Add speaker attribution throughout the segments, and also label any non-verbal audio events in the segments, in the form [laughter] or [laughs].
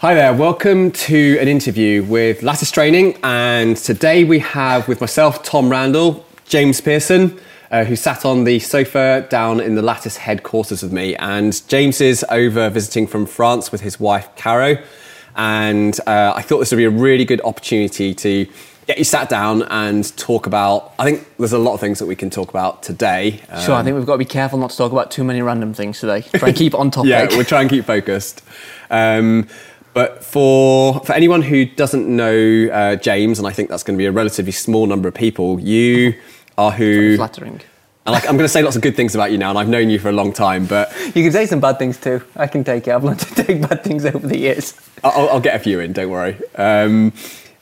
Speaker 1: Hi there, welcome to an interview with Lattice Training. And today we have with myself, Tom Randall, James Pearson, uh, who sat on the sofa down in the Lattice headquarters with me. And James is over visiting from France with his wife, Caro. And uh, I thought this would be a really good opportunity to get you sat down and talk about. I think there's a lot of things that we can talk about today.
Speaker 2: Sure, I think we've got to be careful not to talk about too many random things today. Try and [laughs] keep on topic.
Speaker 1: yeah, we'll try and keep focused. Um, but for for anyone who doesn't know uh, James, and I think that's going to be a relatively small number of people, you are who.
Speaker 2: Flattering.
Speaker 1: And like, I'm going to say lots of good things about you now, and I've known you for a long time, but
Speaker 2: You can say some bad things too. I can take it. I've learned to take bad things over the years.
Speaker 1: I'll, I'll get a few in. Don't worry. Um,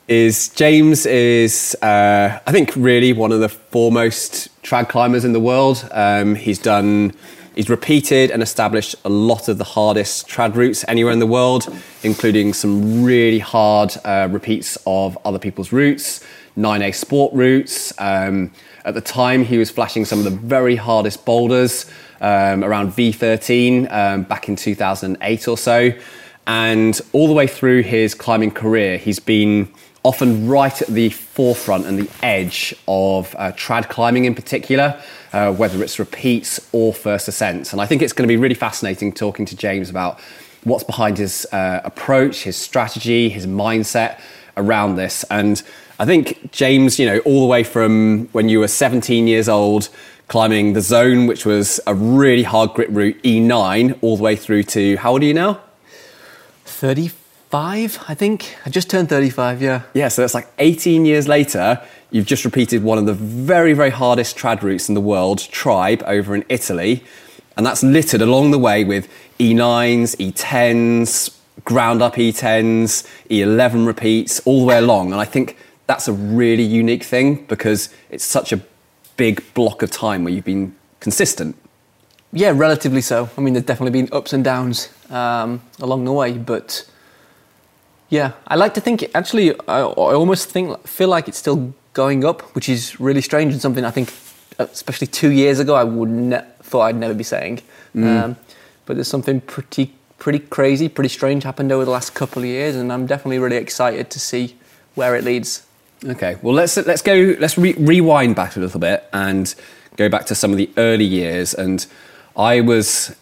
Speaker 1: is James is uh, I think really one of the foremost trad climbers in the world. Um, he's done. He's repeated and established a lot of the hardest trad routes anywhere in the world, including some really hard uh, repeats of other people's routes, 9A sport routes. Um, at the time, he was flashing some of the very hardest boulders um, around V13 um, back in 2008 or so. And all the way through his climbing career, he's been often right at the forefront and the edge of uh, trad climbing in particular, uh, whether it's repeats or first ascents. And I think it's going to be really fascinating talking to James about what's behind his uh, approach, his strategy, his mindset around this. And I think James, you know, all the way from when you were 17 years old, climbing the zone, which was a really hard grit route, E9, all the way through to how old are you now?
Speaker 2: 35, I think. I just turned 35, yeah.
Speaker 1: Yeah, so that's like 18 years later, you've just repeated one of the very, very hardest trad routes in the world, Tribe, over in Italy. And that's littered along the way with E9s, E10s, ground up E10s, E11 repeats, all the way along. And I think that's a really unique thing because it's such a big block of time where you've been consistent.
Speaker 2: Yeah, relatively so. I mean, there's definitely been ups and downs um, along the way, but yeah, I like to think. Actually, I, I almost think feel like it's still going up, which is really strange and something I think, especially two years ago, I would ne- thought I'd never be saying. Um, but there's something pretty pretty crazy, pretty strange happened over the last couple of years, and I'm definitely really excited to see where it leads.
Speaker 1: Okay, well let's let's go let's re- rewind back a little bit and go back to some of the early years. And I was,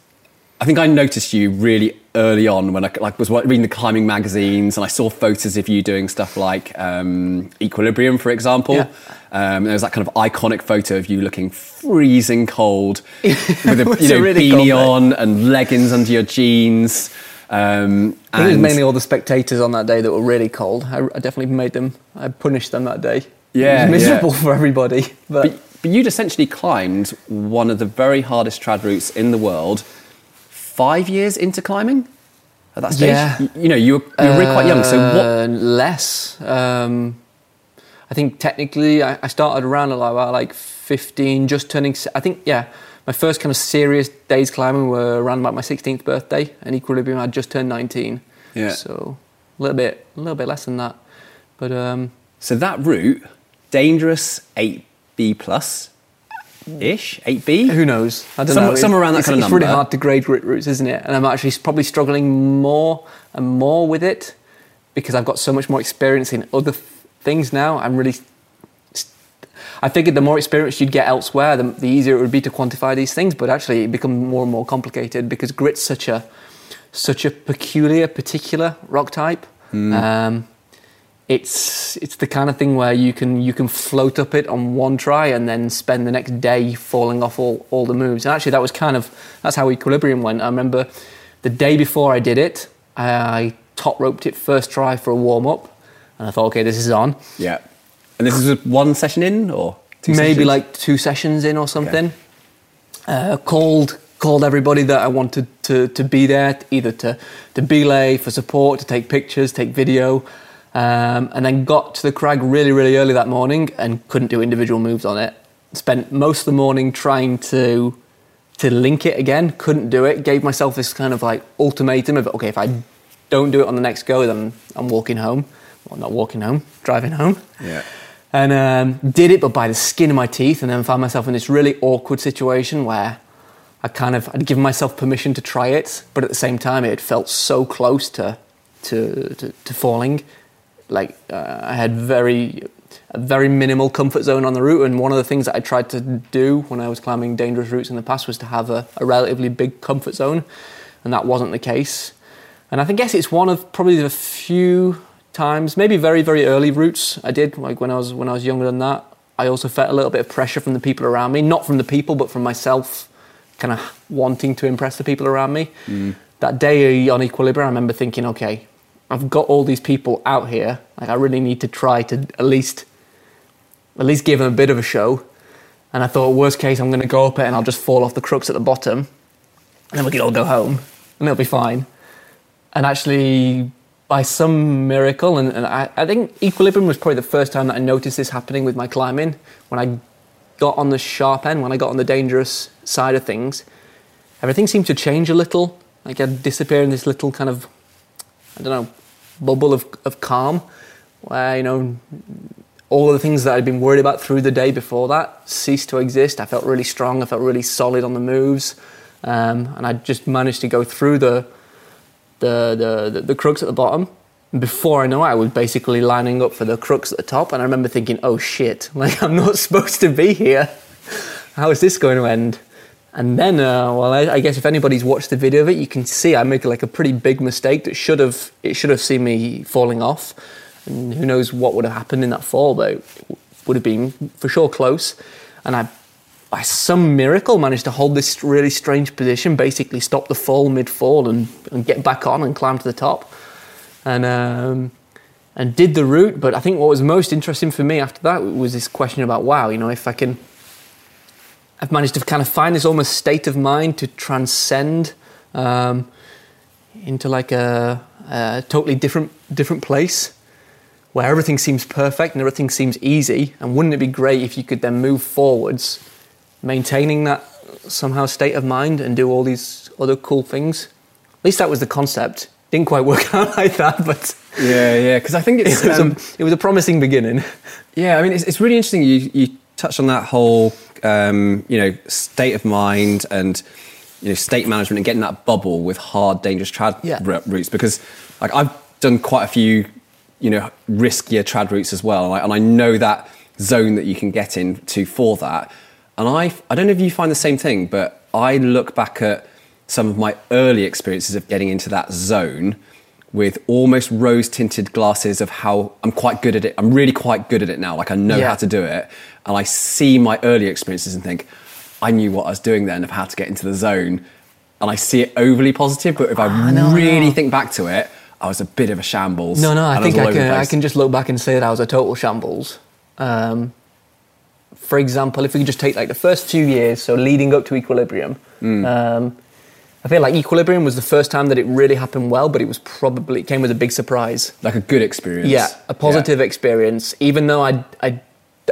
Speaker 1: I think I noticed you really early on when I like was reading the climbing magazines and I saw photos of you doing stuff like um, Equilibrium, for example.
Speaker 2: Yeah.
Speaker 1: Um, there was that kind of iconic photo of you looking freezing cold [laughs] with a, you know,
Speaker 2: really
Speaker 1: beanie on and leggings under your jeans. Um,
Speaker 2: I think it was mainly all the spectators on that day that were really cold. I, I definitely made them. I punished them that day.
Speaker 1: Yeah,
Speaker 2: it was miserable
Speaker 1: yeah.
Speaker 2: for everybody. But,
Speaker 1: But, but you'd essentially climbed one of the very hardest trad routes in the world five years into climbing at that stage.
Speaker 2: Yeah.
Speaker 1: You, you know, you were, you were really quite young. So what?
Speaker 2: Uh, less. Um, I think technically I, I started around a lot, about like 15, just turning. I think yeah, my first kind of serious days climbing were around about my 16th birthday, and Equilibrium I just turned 19.
Speaker 1: Yeah.
Speaker 2: So a little bit, a little bit less than that, but um,
Speaker 1: So that route, dangerous eight B plus ish, eight B.
Speaker 2: Who knows? I don't
Speaker 1: Some-
Speaker 2: know.
Speaker 1: somewhere around that
Speaker 2: it's,
Speaker 1: kind of number.
Speaker 2: It's really hard to grade grit routes, isn't it? And I'm actually probably struggling more and more with it because I've got so much more experience in other th- things now. I'm really. st- I figured the more experience you'd get elsewhere, the, the easier it would be to quantify these things. But actually, it becomes more and more complicated because grit's such a such a peculiar, particular rock type. Um, it's it's the kind of thing where you can you can float up it on one try and then spend the next day falling off all, all the moves. And actually, that was kind of that's how Equilibrium went. I remember the day before I did it, I top roped it first try for a warm up, and I thought, okay, this is on.
Speaker 1: Yeah. And this is one session in or two
Speaker 2: Maybe
Speaker 1: sessions?
Speaker 2: like two sessions in or something. Uh, called called everybody that I wanted to, to be there, either to to belay for support, to take pictures, take video, um, and then got to the crag really really early that morning and couldn't do individual moves on it. Spent most of the morning trying to to link it again, couldn't do it. Gave myself this kind of like ultimatum of okay, if I don't do it on the next go, then I'm walking home. Well, not walking home, driving home
Speaker 1: Yeah.
Speaker 2: and um, did it, but by the skin of my teeth, and then found myself in this really awkward situation where I kind of I'd given myself permission to try it, but at the same time, it felt so close to to, to, to falling. Like uh, I had very a very minimal comfort zone on the route, and one of the things that I tried to do when I was climbing dangerous routes in the past was to have a, a relatively big comfort zone, and that wasn't the case. And I think guess it's one of probably the few times, maybe very very early routes I did, like when I was when I was younger than that. I also felt a little bit of pressure from the people around me, not from the people, but from myself, kind of wanting to impress the people around me. Mm. That day on Equilibrium, I remember thinking, okay, I've got all these people out here. Like I really need to try to at least at least give them a bit of a show. And I thought, worst case, I'm going to go up it and I'll just fall off the crux at the bottom, and then we can all go home and it'll be fine. And actually, by some miracle, and, and I, I think equilibrium was probably the first time that I noticed this happening with my climbing. When I got on the sharp end, when I got on the dangerous side of things, everything seemed to change a little. Like I'd disappear in this little kind of I don't know, bubble of, of calm where, you know, all of the things that I'd been worried about through the day before that ceased to exist. I felt really strong, I felt really solid on the moves, um, and I just managed to go through the, the, the, the, the crux at the bottom. Before I know it, I was basically lining up for the crux at the top, and I remember thinking, oh shit, [laughs] like I'm not supposed to be here. How is this going to end? And then, uh, well, I, I, guess if anybody's watched the video of it, you can see I make like a pretty big mistake that should have it should have seen me falling off, and who knows what would have happened in that fall, but it would have been for sure close. And I, by some miracle, managed to hold this really strange position, basically stop the fall mid fall and, and get back on and climb to the top, and um, and did the route. But I think what was most interesting for me after that was this question about wow, you know, if I can I've managed to kind of find this almost state of mind to transcend um, into like a, a, totally different different place where everything seems perfect and everything seems easy. And wouldn't it be great if you could then move forwards, maintaining that somehow state of mind and do all these other cool things? At least that was the concept. Didn't quite work [laughs] out like that, but
Speaker 1: yeah, yeah. Because I think [laughs]
Speaker 2: it was, um, a, it was a promising beginning.
Speaker 1: Yeah, I mean, it's, it's really interesting. You you touched on that whole um, you know, state of mind and you know, state management and getting that bubble with hard, dangerous trad yeah. routes because like I've done quite a few, you know, riskier trad routes as well, and I, and I know that zone that you can get into for that. And I, I don't know if you find the same thing, but I look back at some of my early experiences of getting into that zone with almost rose tinted glasses of how I'm quite good at it. I'm really quite good at it now. Like I know yeah. how to do it. And I see my early experiences and think, I knew what I was doing then of how to get into the zone. And I see it overly positive, but if I ah, no, really no. think back to it, I was a bit of a shambles.
Speaker 2: No, no, I think I, I can, I can just look back and say that I was a total shambles. Um, for example, if we could just take like the first few years, so leading up to Equilibrium, mm. um, I feel like Equilibrium was the first time that it really happened well, but it was probably it came with a big surprise.
Speaker 1: Like a good experience.
Speaker 2: Yeah, a positive yeah. experience. Even though I, I,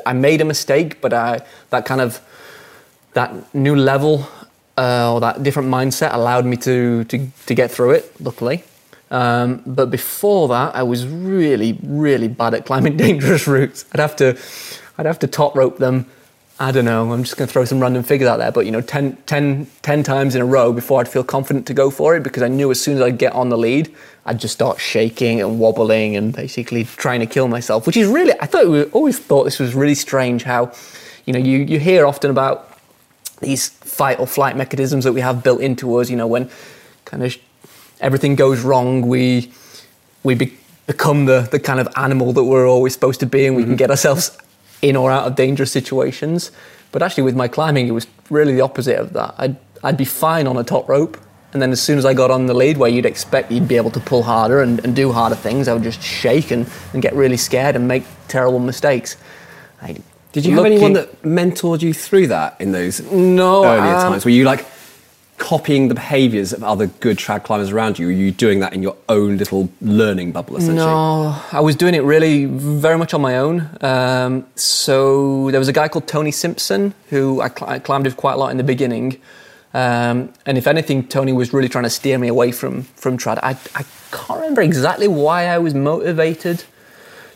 Speaker 2: I made a mistake, but I that kind of that new level uh, or that different mindset allowed me to to, to get through it. Luckily. Um, but before that, I was really, really bad at climbing [laughs] dangerous routes. I'd have to, I'd have to top rope them I don't know, I'm just going to throw some random figures out there, but you know, 10, 10, 10 times in a row before I'd feel confident to go for it because I knew as soon as I'd get on the lead, I'd just start shaking and wobbling and basically trying to kill myself, which is really, I thought, we always thought this was really strange how, you know, you, you hear often about these fight or flight mechanisms that we have built into us, you know, when kind of everything goes wrong, we, we be, become the, the kind of animal that we're always supposed to be and we mm-hmm. can get ourselves in or out of dangerous situations. But actually, with my climbing, it was really the opposite of that. I'd, I'd be fine on a top rope. And then as soon as I got on the lead, where you'd expect you'd be able to pull harder and, and do harder things, I would just shake and, and get really scared and make terrible mistakes.
Speaker 1: I, Did you have anyone that mentored you through that in those no, earlier um, times? Were you like copying the behaviours of other good trad climbers around you? Are you doing that in your own little learning bubble, essentially?
Speaker 2: No, I was doing it really very much on my own. Um, so there was a guy called Tony Simpson who I, cl- I climbed with quite a lot in the beginning. Um, and if anything, Tony was really trying to steer me away from, from trad. I, I can't remember exactly why I was motivated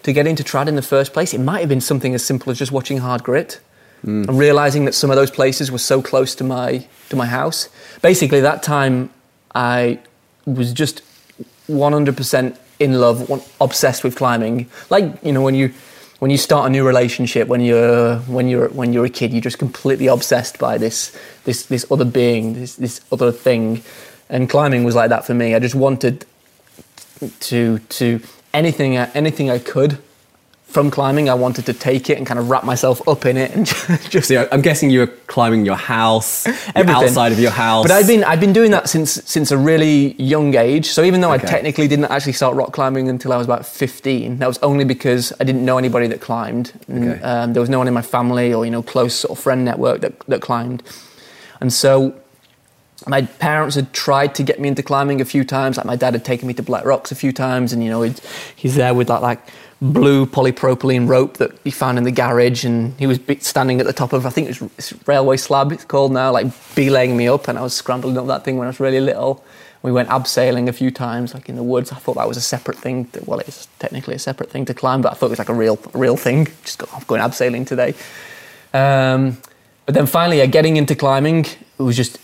Speaker 2: to get into trad in the first place. It might have been something as simple as just watching Hard Grit. Mm. And realizing that some of those places were so close to my to my house. Basically, that time I was just 100% in love, obsessed with climbing. Like you know when you when you start a new relationship when you're when you're when you're a kid, you're just completely obsessed by this this this other being, this this other thing. And climbing was like that for me. I just wanted to to anything anything I could from climbing. I wanted to take it and kind of wrap myself up in it and [laughs] just.
Speaker 1: So I'm guessing you were climbing your house,
Speaker 2: Everything.
Speaker 1: outside of your house.
Speaker 2: But I've been I've been doing that since since a really young age. So even though
Speaker 1: Okay.
Speaker 2: I technically didn't actually start rock climbing until I was about 15, that was only because I didn't know anybody that climbed. And,
Speaker 1: Okay.
Speaker 2: um, there was no one in my family or you know close sort of friend network that that climbed, and so. My parents had tried to get me into climbing a few times. Like my dad had taken me to Black Rocks a few times, and you know he'd, he's there with that like blue polypropylene rope that he found in the garage, and he was standing at the top of I think it was railway slab it's called now, like belaying me up, and I was scrambling up that thing when I was really little. We went abseiling a few times, like in the woods. I thought that was a separate thing. To, well, it's technically a separate thing to climb, but I thought it was like a real, real thing. Just go, I'm going abseiling today. Um, but then finally, uh, getting into climbing, it was just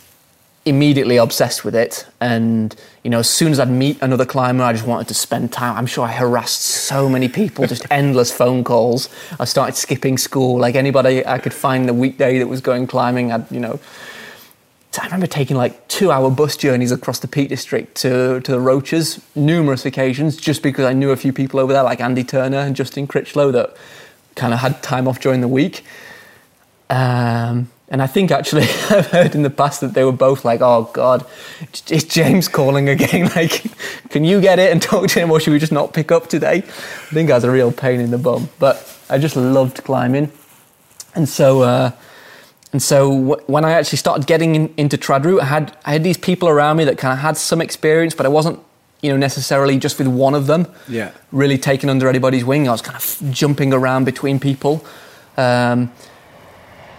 Speaker 2: immediately obsessed with it. And, you know, as soon as I'd meet another climber, I just wanted to spend time. I'm sure I harassed so many people, just [laughs] endless phone calls. I started skipping school. Like anybody I could find the weekday that was going climbing, I'd, you know, I remember taking like two hour bus journeys across the Peak District to, to the Roaches numerous occasions just because I knew a few people over there like Andy Turner and Justin Critchlow that kind of had time off during the week. Um, and I think actually [laughs] I've heard in the past that they were both like, "Oh God, is James calling again? [laughs] Like, can you get it and talk to him, or should we just not pick up today?" I think I was a real pain in the bum, but I just loved climbing, and so uh, and so w- when I actually started getting in, into trad route, I had I had these people around me that kind of had some experience, but I wasn't you know necessarily just with one of them
Speaker 1: Yeah.
Speaker 2: really taken under anybody's wing. I was kind of jumping around between people. Um,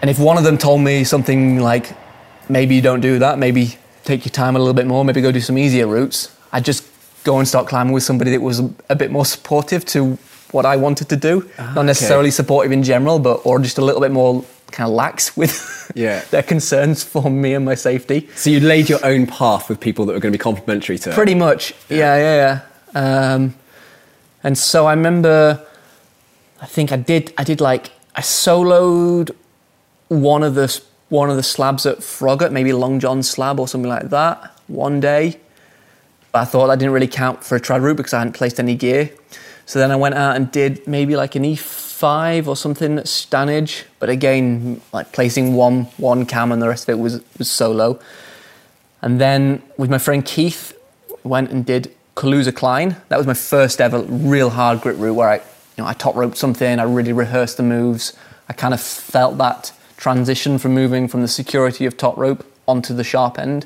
Speaker 2: and if one of them told me something like, maybe you don't do that, maybe take your time a little bit more, maybe go do some easier routes, I'd just go and start climbing with somebody that was a bit more supportive to what I wanted to do. Not necessarily supportive in general, but or just a little bit more kind of lax [laughs] with
Speaker 1: Yeah.
Speaker 2: their concerns for me and my safety.
Speaker 1: So you laid your own path with people that were going to be complimentary to it.
Speaker 2: Pretty much, yeah, yeah, yeah. Um, and so I remember, I think I did, I did like I soloed one of the one of the slabs at Froggatt, maybe Long John slab or something like that, one day. But I thought that didn't really count for a trad route because I hadn't placed any gear. So then I went out and did maybe like an E5 or something at Stanage, but again, like placing one one cam and the rest of it was was solo. And then with my friend Keith, went and did Kaluza Klein. That was my first ever real hard grit route where I, you know, I top roped something. I really rehearsed the moves. I kind of felt that transition from moving from the security of top rope onto the sharp end.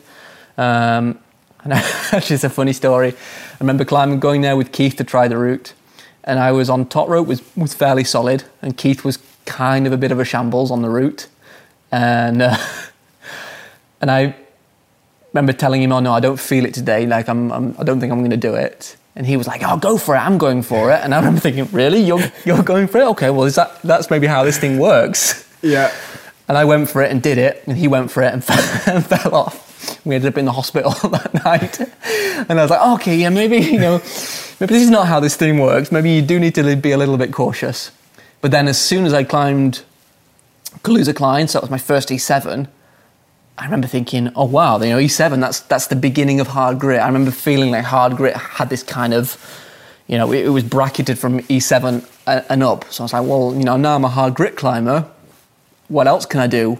Speaker 2: Um, [laughs] and actually, it's a funny story. I remember climbing, going there with Keith to try the route, and I was on top rope was was fairly solid, and Keith was kind of a bit of a shambles on the route, and uh, [laughs] and I remember telling him, "Oh no, I don't feel it today. Like I'm, I'm I don't think I'm going to do it." And he was like, "Oh, go for it. I'm going for it." And I remember thinking, "Really? You're you're going for it? Okay, well, is that that's maybe how this thing works?"
Speaker 1: Yeah. [laughs]
Speaker 2: And I went for it and did it, and he went for it and [laughs] fell, and fell off. We ended up in the hospital [laughs] that night, and I was like, "Okay, yeah, maybe you know, maybe this is not how this thing works. Maybe you do need to be a little bit cautious." But then, as soon as I climbed Kaluza Klein, so that was my first E7. I remember thinking, "Oh wow, you know, E7. That's that's the beginning of hard grit." I remember feeling like hard grit had this kind of, you know, it, it was bracketed from E7 a- and up. So I was like, "Well, you know, now I'm a hard grit climber. What else can I do?"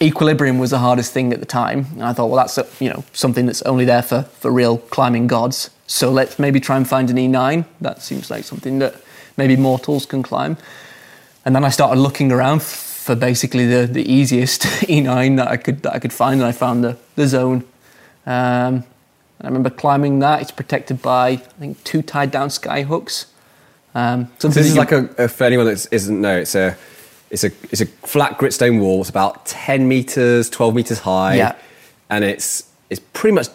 Speaker 2: Equilibrium was the hardest thing at the time, and I thought, "Well, that's uh, you know something that's only there for for real climbing gods. So let's maybe try and find an E9. That seems like something that maybe mortals can climb." And then I started looking around for basically the, the easiest [laughs] E9 that I could that I could find, and I found the the zone. Um, I remember climbing that. It's protected by I think two tied down sky hooks. Um,
Speaker 1: So this is like a, a for anyone that isn't know, it's a it's a it's a flat gritstone wall. It's about ten meters, twelve meters high,
Speaker 2: Yeah.
Speaker 1: and it's it's pretty much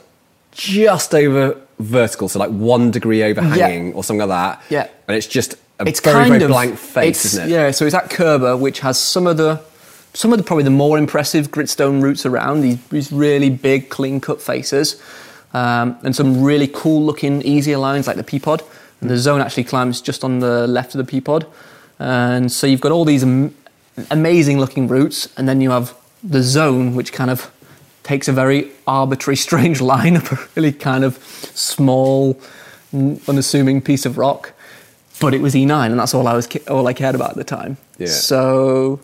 Speaker 1: just over vertical, so like one degree overhanging or something like that.
Speaker 2: Yeah.
Speaker 1: and it's just a
Speaker 2: it's
Speaker 1: very
Speaker 2: kind
Speaker 1: very
Speaker 2: of
Speaker 1: blank face, isn't it?
Speaker 2: Yeah, so it's at Curbar, which has some of the some of the probably the more impressive gritstone routes around. These, these really big, clean cut faces. um, and some really cool looking easier lines like the Peapod. And the zone actually climbs just on the left of the Peapod. And so you've got all these amazing looking routes, and then you have the zone, which kind of takes a very arbitrary, [laughs] strange line up a really kind of small, unassuming piece of rock. But it was E9, and that's all I was all I cared about at the time.
Speaker 1: Yeah.
Speaker 2: So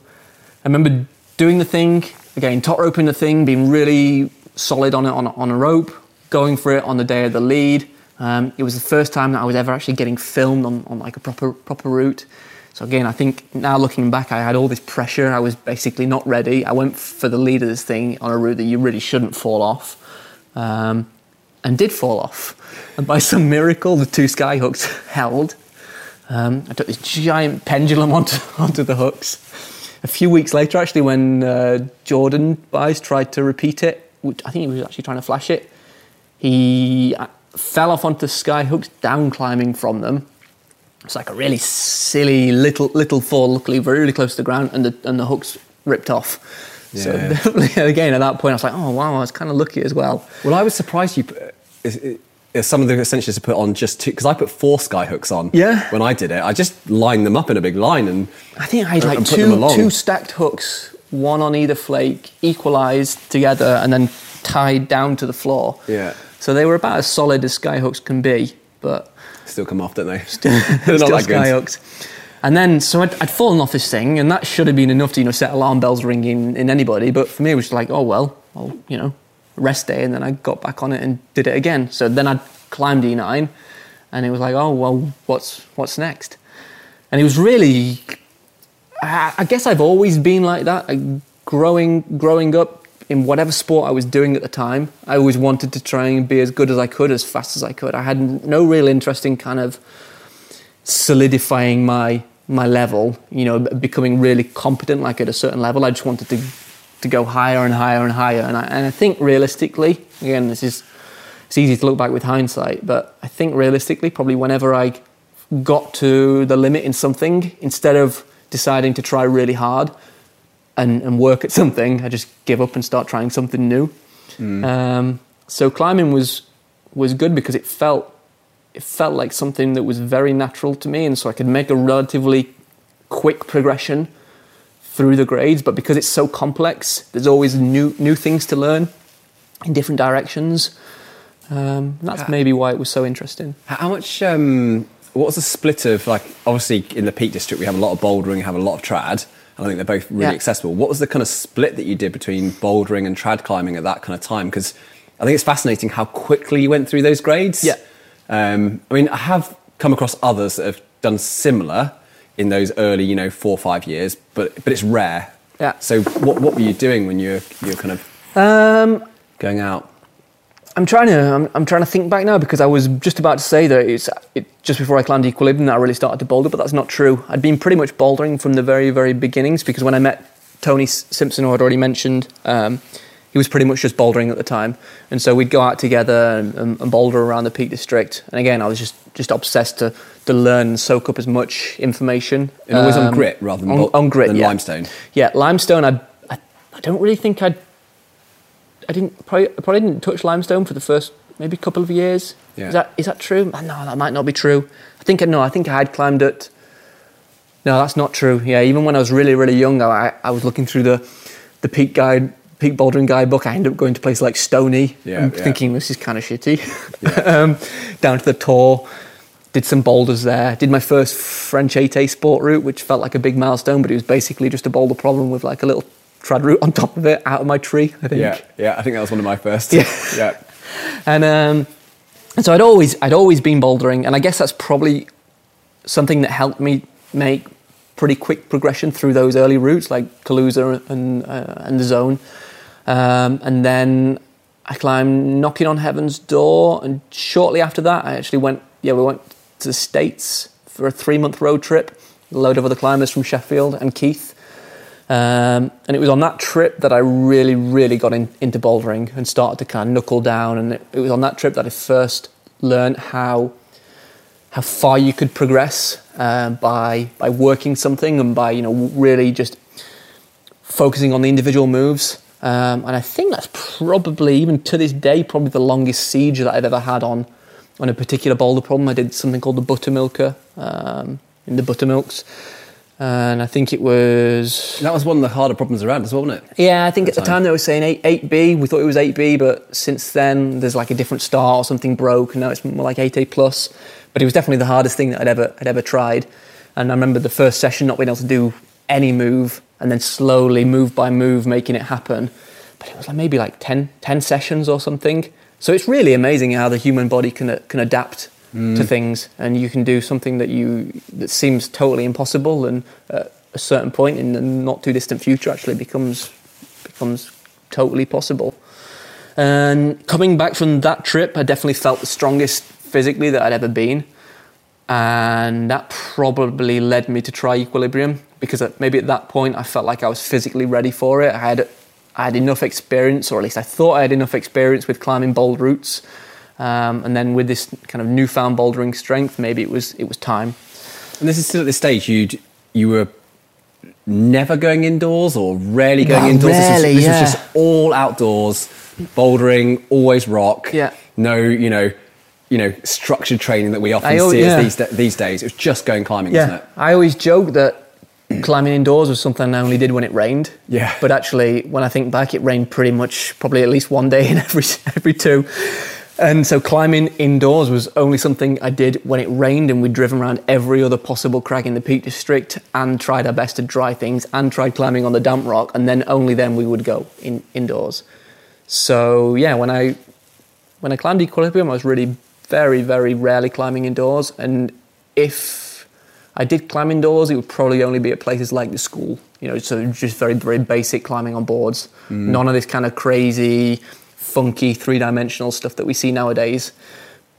Speaker 2: I remember doing the thing again, top roping the thing, being really solid on it on, on a rope, going for it on the day of the lead. Um, it was the first time that I was ever actually getting filmed on, on like a proper proper route. So again, I think now looking back, I had all this pressure. I was basically not ready. I went for the lead of this thing on a route that you really shouldn't fall off, um, and did fall off. And by some miracle, the two sky hooks [laughs] held. Um, I took this giant pendulum onto, [laughs] onto the hooks. A few weeks later, actually, when uh, Jordan Buys tried to repeat it, which I think he was actually trying to flash it, he uh, fell off onto sky hooks, down climbing from them. It's like a really silly little little fall, luckily very really close to the ground, and the and the hooks ripped off. So definitely, [laughs] again, at that point, I was like, oh wow, I was kind of lucky as well.
Speaker 1: Well, I was surprised you. Put, some of the essentials to put on just two because I put four sky hooks on.
Speaker 2: Yeah.
Speaker 1: When I did it, I just lined them up in a big line and
Speaker 2: I think I had like
Speaker 1: And put them
Speaker 2: two two stacked hooks, one on either flake, equalized together, and then tied down to the floor.
Speaker 1: Yeah.
Speaker 2: So they were about as solid as sky hooks can be, but
Speaker 1: still come off, don't they? [laughs]
Speaker 2: still,
Speaker 1: They're not that
Speaker 2: sky
Speaker 1: good.
Speaker 2: And then, so I'd, I'd fallen off this thing, and that should have been enough to you know set alarm bells ringing in anybody. But for me, it was like, oh well, I'll you know rest day, and then I got back on it and did it again. So then I climbed E9, and it was like, oh well, what's what's next? And it was really, I, I guess I've always been like that. I, growing growing up in whatever sport I was doing at the time, I always wanted to try and be as good as I could, as fast as I could. I had no real interest in kind of solidifying my my level, you know, becoming really competent, like at a certain level. I just wanted to to go higher and higher and higher. And I, and I think realistically, again, this is it's easy to look back with hindsight, but I think realistically, probably whenever I got to the limit in something, instead of deciding to try really hard and, and work at something, I just give up and start trying something new. Um, so climbing was was good because it felt it felt like something that was very natural to me, and so I could make a relatively quick progression through the grades. But because it's so complex, there's always new new things to learn in different directions. Um, that's maybe why it was so interesting.
Speaker 1: How much? Um, what was the split of like? Obviously, in the Peak District, we have a lot of bouldering, have a lot of trad. And I think they're both really
Speaker 2: Yeah.
Speaker 1: accessible. What was the kind of split that you did between bouldering and trad climbing at that kind of time? Because I think it's fascinating how quickly you went through those grades.
Speaker 2: Yeah.
Speaker 1: Um, I mean, I have come across others that have done similar in those early, you know, four or five years, but but it's rare.
Speaker 2: Yeah.
Speaker 1: So what what were you doing when you're you're kind of
Speaker 2: Um,
Speaker 1: going out?
Speaker 2: I'm trying to I'm, I'm trying to think back now because I was just about to say that it's it, just before I climbed Equilibrium that I really started to boulder, but that's not true. I'd been pretty much bouldering from the very very beginnings because when I met Tony Simpson, who I'd already mentioned, um, he was pretty much just bouldering at the time, and so we'd go out together and, and, and boulder around the Peak District. And again, I was just just obsessed to to learn and soak up as much information.
Speaker 1: And always on
Speaker 2: Um,
Speaker 1: grit rather than
Speaker 2: on, on grit
Speaker 1: than
Speaker 2: yeah.
Speaker 1: limestone.
Speaker 2: Yeah, limestone. I, I I don't really think I'd I didn't probably, I probably didn't touch limestone for the first maybe couple of years.
Speaker 1: Yeah.
Speaker 2: Is that is that true? Uh, No, that might not be true. I think no, I think I had climbed it. No, that's not true. Yeah, even when I was really really young, I I was looking through the the peak guide peak bouldering guide book. I ended up going to places like Stoney
Speaker 1: Yeah,
Speaker 2: and
Speaker 1: yeah.
Speaker 2: thinking this is kind of shitty.
Speaker 1: Yeah. [laughs]
Speaker 2: um, down to the Tor. Did some boulders there. Did my first French 8A sport route, which felt like a big milestone, but it was basically just a boulder problem with like a little trad route on top of it out of my tree. I think.
Speaker 1: Yeah, yeah. I think that was one of my first.
Speaker 2: Yeah.
Speaker 1: yeah. [laughs]
Speaker 2: And um, and so I'd always I'd always been bouldering, and I guess that's probably something that helped me make pretty quick progression through those early routes like Kaluza and uh, and the zone. Um, and then I climbed knocking on heaven's door, and shortly after that, I actually went. Yeah, we went to the states for a three month road trip. A load of other climbers from Sheffield and Keith. Um, and it was on that trip that I really, really got in, into bouldering and started to kind of knuckle down. And it, it was on that trip that I first learned how how far you could progress uh, by by working something and by you know really just focusing on the individual moves. Um, and I think that's probably, even to this day, probably the longest siege that I've ever had on, on a particular boulder problem. I did something called the Buttermilker um, in the Buttermilks. And I think it was.
Speaker 1: That was one of the harder problems around as well, wasn't it?
Speaker 2: Yeah, I think at the
Speaker 1: time.
Speaker 2: time they were saying 8, 8B. We thought it was 8B, but since then there's like a different star or something broke, and now it's more like 8A plus. But it was definitely the hardest thing that I'd ever I'd ever tried. And I remember the first session not being able to do any move, and then slowly, move by move, making it happen. But it was like maybe like 10, 10 sessions or something. So it's really amazing how the human body can uh, can adapt to mm. things, and you can do something that you that seems totally impossible, and at a certain point in the not too distant future, actually becomes becomes totally possible. And coming back from that trip, I definitely felt the strongest physically that I'd ever been, and that probably led me to try equilibrium because maybe at that point I felt like I was physically ready for it. I had I had enough experience, or at least I thought I had enough experience with climbing bold routes. Um, and then with this kind of newfound bouldering strength, maybe it was it was time.
Speaker 1: And this is still at this stage you you were never going indoors or rarely going
Speaker 2: No,
Speaker 1: indoors.
Speaker 2: rarely,
Speaker 1: this, was, this
Speaker 2: yeah.
Speaker 1: was just all outdoors, bouldering, always rock.
Speaker 2: Yeah.
Speaker 1: No, you know, you know, structured training that we often
Speaker 2: I
Speaker 1: see
Speaker 2: yeah.
Speaker 1: these these days. It was just going climbing, wasn't it?
Speaker 2: I always joke that climbing indoors was something I only did when it rained.
Speaker 1: Yeah.
Speaker 2: But actually, when I think back, it rained pretty much probably at least one day in [laughs] every every two. And so climbing indoors was only something I did when it rained, and we'd driven around every other possible crag in the Peak District and tried our best to dry things and tried climbing on the damp rock, and then only then we would go in indoors. So yeah, when I when I climbed equilibrium, I was really very, very rarely climbing indoors. And if I did climb indoors, it would probably only be at places like the school. You know, so just very, very basic climbing on boards. Mm. None of this kind of crazy, funky, three dimensional stuff that we see nowadays.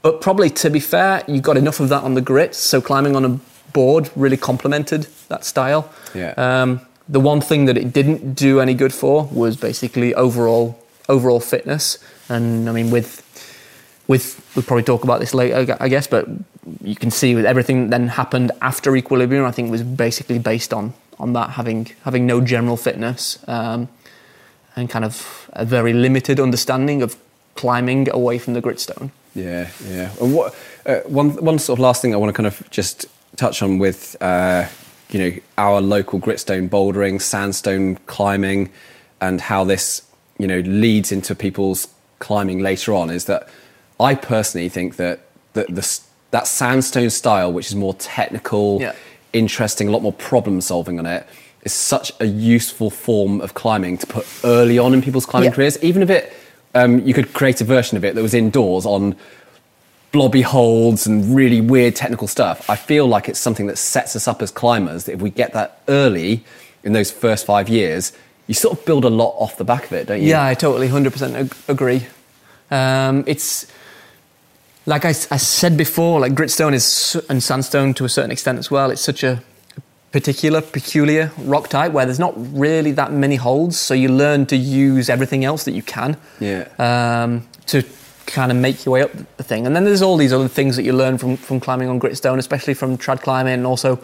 Speaker 2: But probably, to be fair, you got enough of that on the grit. So climbing on a board really complemented that style.
Speaker 1: Yeah.
Speaker 2: Um, the one thing that it didn't do any good for was basically overall overall fitness. And I mean, with with we'll probably talk about this later, I guess, but you can see with everything that then happened after equilibrium, I think was basically based on on that having having no general fitness um, and kind of a very limited understanding of climbing away from the gritstone.
Speaker 1: Yeah, yeah. And what uh, one one sort of last thing I want to kind of just touch on with uh, you know our local gritstone bouldering, sandstone climbing, and how this you know leads into people's climbing later on is that I personally think that that the that sandstone style, which is more technical,
Speaker 2: Yeah.
Speaker 1: interesting, a lot more problem solving on it, is such a useful form of climbing to put early on in people's climbing
Speaker 2: Yeah.
Speaker 1: careers. Even if it, um, you could create a version of it that was indoors on blobby holds and really weird technical stuff. I feel like it's something that sets us up as climbers. That if we get that early in those first five years, you sort of build a lot off the back of it, don't you?
Speaker 2: Yeah, I totally 100% ag- agree. Um, it's like I said before, like gritstone is and sandstone to a certain extent as well. It's such a particular, peculiar rock type where there's not really that many holds, so you learn to use everything else that you can
Speaker 1: Yeah.
Speaker 2: um, to kind of make your way up the thing. And then there's all these other things that you learn from, from climbing on gritstone, especially from trad climbing and also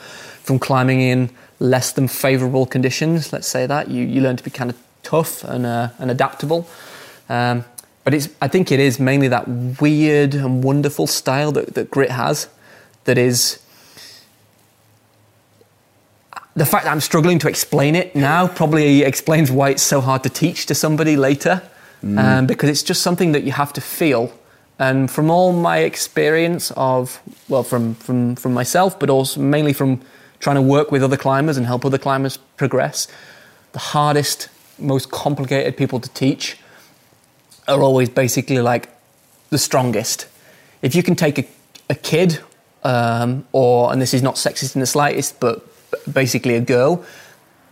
Speaker 2: from climbing in less than favourable conditions. Let's say that you, you learn to be kind of tough and, uh, and adaptable. Um, but it's, I think it is mainly that weird and wonderful style that, that grit has that is the fact that I'm struggling to explain it now probably explains why it's so hard to teach to somebody later, um, because it's just something that you have to feel. And from all my experience of, well, from, from, from myself, but also mainly from trying to work with other climbers and help other climbers progress, the hardest, most complicated people to teach are always basically like the strongest. If you can take a, a kid, um, or, and this is not sexist in the slightest, but basically a girl,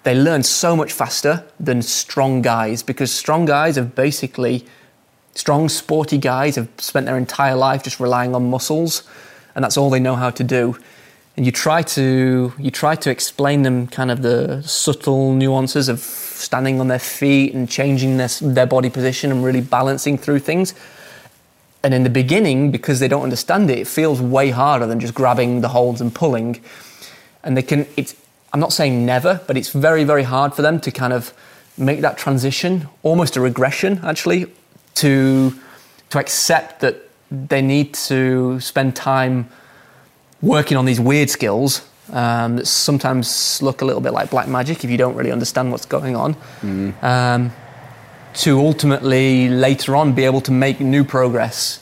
Speaker 2: they learn so much faster than strong guys because strong guys have basically, strong, sporty guys have spent their entire life just relying on muscles, and that's all they know how to do. And you try to you try to explain them kind of the subtle nuances of standing on their feet and changing their their body position and really balancing through things. And in the beginning, because they don't understand it, it feels way harder than just grabbing the holds and pulling. And they can, it's, I'm not saying never, but it's very, very hard for them to kind of make that transition, almost a regression actually, to to accept that they need to spend time working on these weird skills um, that sometimes look a little bit like black magic if you don't really understand what's going on.
Speaker 1: Mm.
Speaker 2: Um, to ultimately later on be able to make new progress,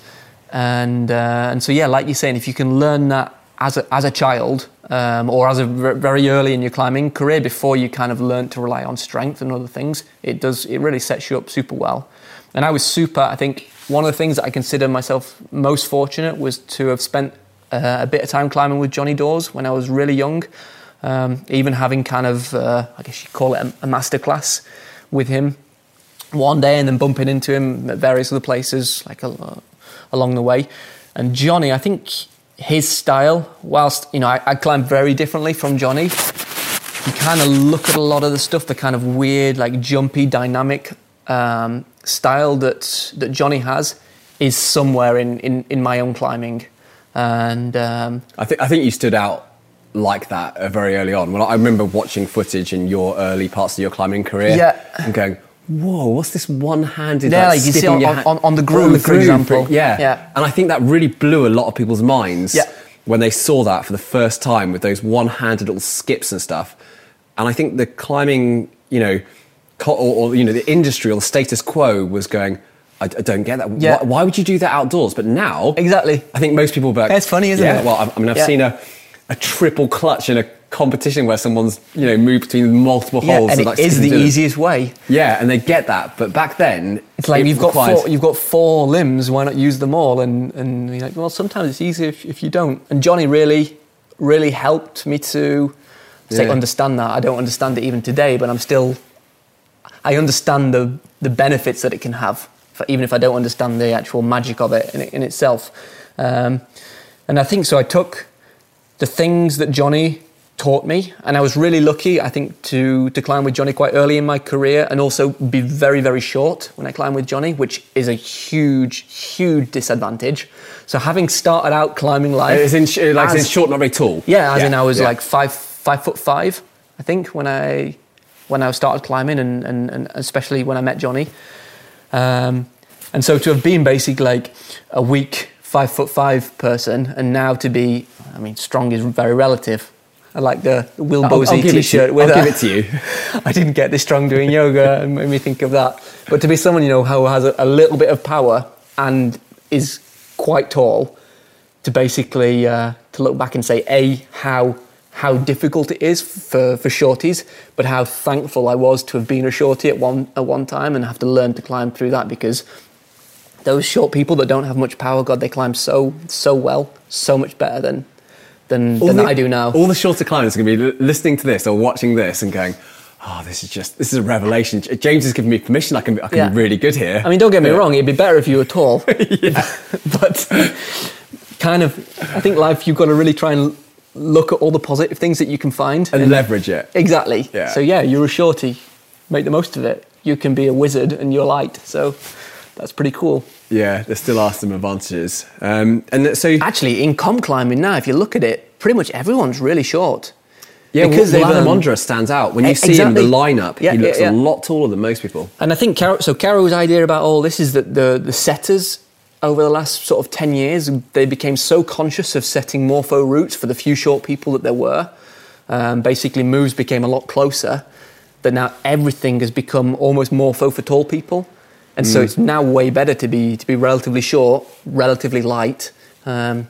Speaker 2: and uh, and so yeah, like you're saying, if you can learn that as a, as a child um, or as a very early in your climbing career before you kind of learn to rely on strength and other things, it does it really sets you up super well. And I was super. I think one of the things that I consider myself most fortunate was to have spent uh, a bit of time climbing with Johnny Dawes when I was really young. Um, even having kind of, uh, I guess you'd call it a, a masterclass with him one day and then bumping into him at various other places like uh, along the way. And Johnny, I think his style, whilst you know I, I climb very differently from Johnny, you kind of look at a lot of the stuff, the kind of weird, like jumpy, dynamic um, style that that Johnny has, is somewhere in in, in my own climbing. And um,
Speaker 1: I think I think you stood out like that uh, very early on. Well, I remember watching footage in your early parts of your climbing career,
Speaker 2: Yeah.
Speaker 1: and going, "Whoa, what's this one-handed?"
Speaker 2: Yeah,
Speaker 1: like,
Speaker 2: like you see on-
Speaker 1: your
Speaker 2: on-
Speaker 1: ha-
Speaker 2: on- on the groove, for example.
Speaker 1: Yeah,
Speaker 2: Yeah.
Speaker 1: And I think that really blew a lot of people's minds
Speaker 2: Yeah.
Speaker 1: when they saw that for the first time with those one-handed little skips and stuff. And I think the climbing, you know, or, or you know, the industry or the status quo was going. I, I don't get that.
Speaker 2: Yeah.
Speaker 1: Why, why would you do that outdoors? But now,
Speaker 2: Exactly.
Speaker 1: I think most people. But
Speaker 2: It's funny, isn't
Speaker 1: yeah,
Speaker 2: it?
Speaker 1: Well, I, I mean, I've seen a a triple clutch in a competition where someone's you know moved between multiple
Speaker 2: yeah,
Speaker 1: holes.
Speaker 2: and it is the easiest way.
Speaker 1: Yeah, and they get that. But back then,
Speaker 2: It's like
Speaker 1: it
Speaker 2: you've got four, you've got four limbs. Why not use them all? And and you're like, well, sometimes it's easier if, if you don't. And Johnny really, really helped me to say
Speaker 1: Yeah.
Speaker 2: understand that. I don't understand it even today, but I'm still. I understand the the benefits that it can have, for, even if I don't understand the actual magic of it in, in itself. Um, and I think so. I took the things that Johnny taught me, and I was really lucky, I think, to to climb with Johnny quite early in my career, and also be very very short when I climb with Johnny, which is a huge huge disadvantage. So having started out climbing live,
Speaker 1: It's in, like it's
Speaker 2: as-
Speaker 1: in short, not very tall.
Speaker 2: yeah, as in I was
Speaker 1: yeah.
Speaker 2: like five five foot five, I think, when I when I started climbing, and, and, and especially when I met Johnny. Um, and so to have been basically like a weak five foot five person, and now to be, I mean, strong is very relative. I like the Will
Speaker 1: I'll- I'll
Speaker 2: Bosi
Speaker 1: give it to you.
Speaker 2: t-shirt with
Speaker 1: I'll
Speaker 2: a-
Speaker 1: give it to you. [laughs]
Speaker 2: I didn't get this strong doing yoga and made me think of that. But to be someone, you know, who has a, a little bit of power and is quite tall, to basically uh, to look back and say, A, how how difficult it is for, for shorties, but how thankful I was to have been a shorty at one at one time and have to learn to climb through that because those short people that don't have much power, God, they climb so so well, so much better than than, than
Speaker 1: the-
Speaker 2: I do now.
Speaker 1: All the shorter climbers are going to be listening to this or watching this and going, "Oh, this is just this is a revelation." James has given me permission. I can be, I can
Speaker 2: Yeah.
Speaker 1: be really good here.
Speaker 2: I mean, don't get me
Speaker 1: Yeah.
Speaker 2: wrong, it'd be better if you were tall. [laughs] [laughs] but kind of, I think life, you've got to really try and look at all the positive things that you can find.
Speaker 1: and leverage it.
Speaker 2: Exactly.
Speaker 1: Yeah.
Speaker 2: So, yeah, you're a shorty. Make the most of it. You can be a wizard and you're light. So, that's pretty cool.
Speaker 1: Yeah, there still are some advantages. Um, and so,
Speaker 2: Actually, in comp climbing now, if you look at it, pretty much everyone's really short.
Speaker 1: yeah,
Speaker 2: because
Speaker 1: because
Speaker 2: they've,
Speaker 1: Lana
Speaker 2: um,
Speaker 1: Mondra stands out when you
Speaker 2: e-
Speaker 1: see him in the lineup.
Speaker 2: Yeah,
Speaker 1: he looks
Speaker 2: yeah, yeah.
Speaker 1: a lot taller than most people.
Speaker 2: And I think Caro, so. Caro's idea about all this is that the the setters over the last sort of ten years they became so conscious of setting morpho routes for the few short people that there were. Um, basically, moves became a lot closer. That now everything has become almost morpho for tall people, and so it's now way better to be to be relatively short, relatively light. Um,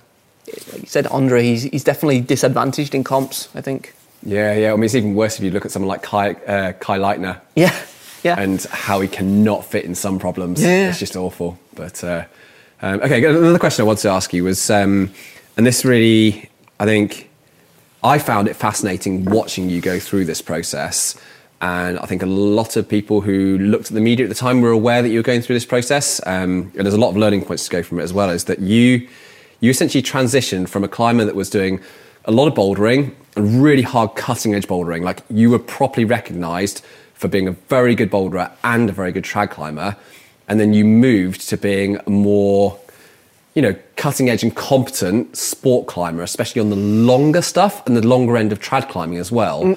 Speaker 2: like you said, Andre, he's he's definitely disadvantaged in comps. I think.
Speaker 1: Yeah, yeah. I mean, it's even worse if you look at someone like Kai, uh, Kai Lightner
Speaker 2: Yeah, yeah.
Speaker 1: and how he cannot fit in some problems.
Speaker 2: Yeah.
Speaker 1: It's just awful. But uh, um, okay, another question I wanted to ask you was, um, and this really, I think, I found it fascinating watching you go through this process. And I think a lot of people who looked at the media at the time were aware that you were going through this process. Um, and there's a lot of learning points to go from it as well. Is that you, you essentially transitioned from a climber that was doing a lot of bouldering and really hard cutting edge bouldering. Like you were properly recognised for being a very good boulderer and a very good trad climber, and then you moved to being a more you know, cutting edge and competent sport climber, especially on the longer stuff and the longer end of trad climbing as well.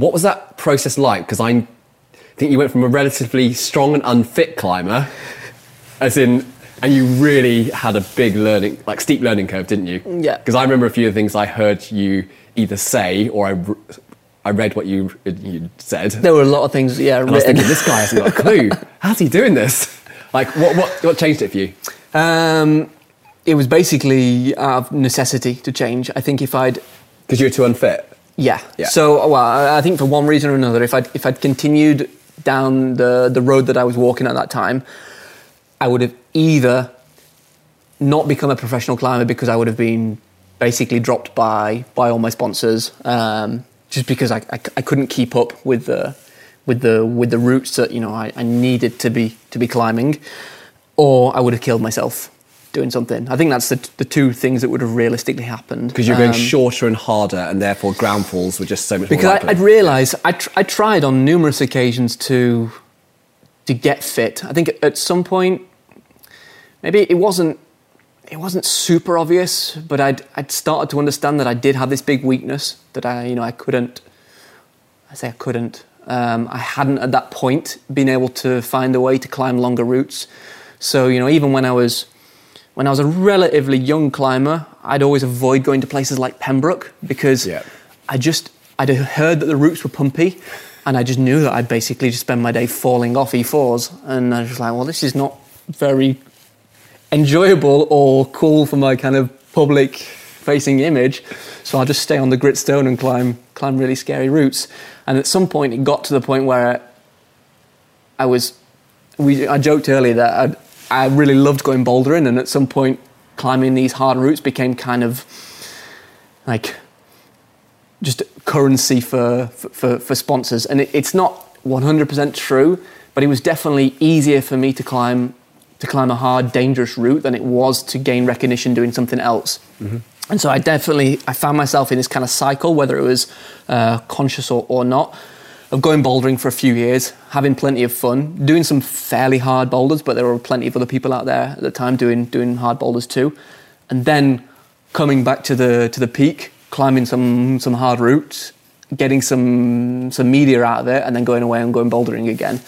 Speaker 1: What was that process like? Because I'm, think you went from a relatively strong and unfit climber, as in, and you really had a big learning, like steep learning curve, didn't you?
Speaker 2: Yeah.
Speaker 1: Because I remember a few of the things I heard you either say or I I read what you you said.
Speaker 2: There were a lot of things, yeah,
Speaker 1: And I was thinking, this guy hasn't got a clue. [laughs] How's he doing this? Like, what, what, what changed it for you?
Speaker 2: Um, it was basically out of necessity to change. I think if I'd
Speaker 1: Because you were too unfit.
Speaker 2: Yeah.
Speaker 1: Yeah.
Speaker 2: So, well, I think for one reason or another, if I'd, if I'd continued down the, the road that I was walking at that time, I would have either not become a professional climber because I would have been basically dropped by, by all my sponsors um, just because I, I, I couldn't keep up with the, with the, with the routes that, you know, I, I needed to be, to be climbing, or I would have killed myself doing something. I think that's the, the two things that would have realistically happened.
Speaker 1: Because you're going
Speaker 2: Um,
Speaker 1: shorter and harder, and therefore ground falls were just so much
Speaker 2: because
Speaker 1: more
Speaker 2: I, I'd realised I, tr- I tried on numerous occasions to to get fit. I think at- at some point, maybe it wasn't it wasn't super obvious, but I'd I'd started to understand that I did have this big weakness that I you know I couldn't. I say I couldn't. Um, I hadn't at that point been able to find a way to climb longer routes. So you know even when I was when I was a relatively young climber, I'd always avoid going to places like Pembroke because
Speaker 1: Yeah.
Speaker 2: I just I'd heard that the routes were pumpy, and I just knew that I'd basically just spend my day falling off E4s, and I was just like, well, this is not very enjoyable or cool for my kind of public facing image. So I'll just stay on the gritstone and climb climb really scary routes. And at some point, it got to the point where I was. We I joked earlier that I'd, I really loved going bouldering, and at some point, climbing these hard routes became kind of like just currency for for, for sponsors. And it, it's not 100% true, but it was definitely easier for me to climb to climb a hard, dangerous route than it was to gain recognition doing something else. And so I definitely I found myself in this kind of cycle, whether it was uh, conscious or, or not, of going bouldering for a few years, having plenty of fun, doing some fairly hard boulders, but there were plenty of other people out there at the time doing doing hard boulders too, and then coming back to the to the peak, climbing some some hard routes, getting some some media out of it, and then going away and going bouldering again,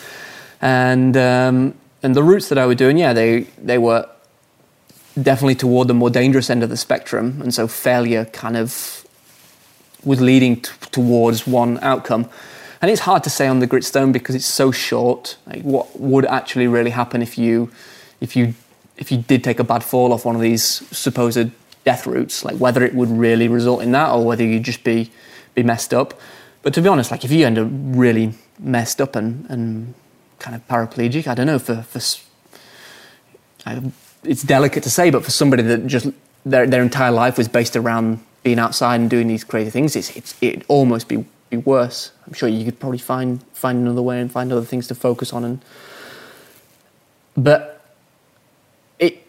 Speaker 2: and um, and the routes that I was doing, yeah, they they were definitely toward the more dangerous end of the spectrum, and so failure kind of was leading t- towards one outcome. And it's hard to say on the gritstone because it's so short. Like what would actually really happen if you, if you, if you did take a bad fall off one of these supposed death routes? Like whether it would really result in that or whether you'd just be, be messed up. But to be honest, like if you end up really messed up and, and kind of paraplegic, I don't know for for I, it's delicate to say, but for somebody that just their their entire life was based around being outside and doing these crazy things, it's it's it'd almost be be worse. I'm sure you could probably find find another way and find other things to focus on and but it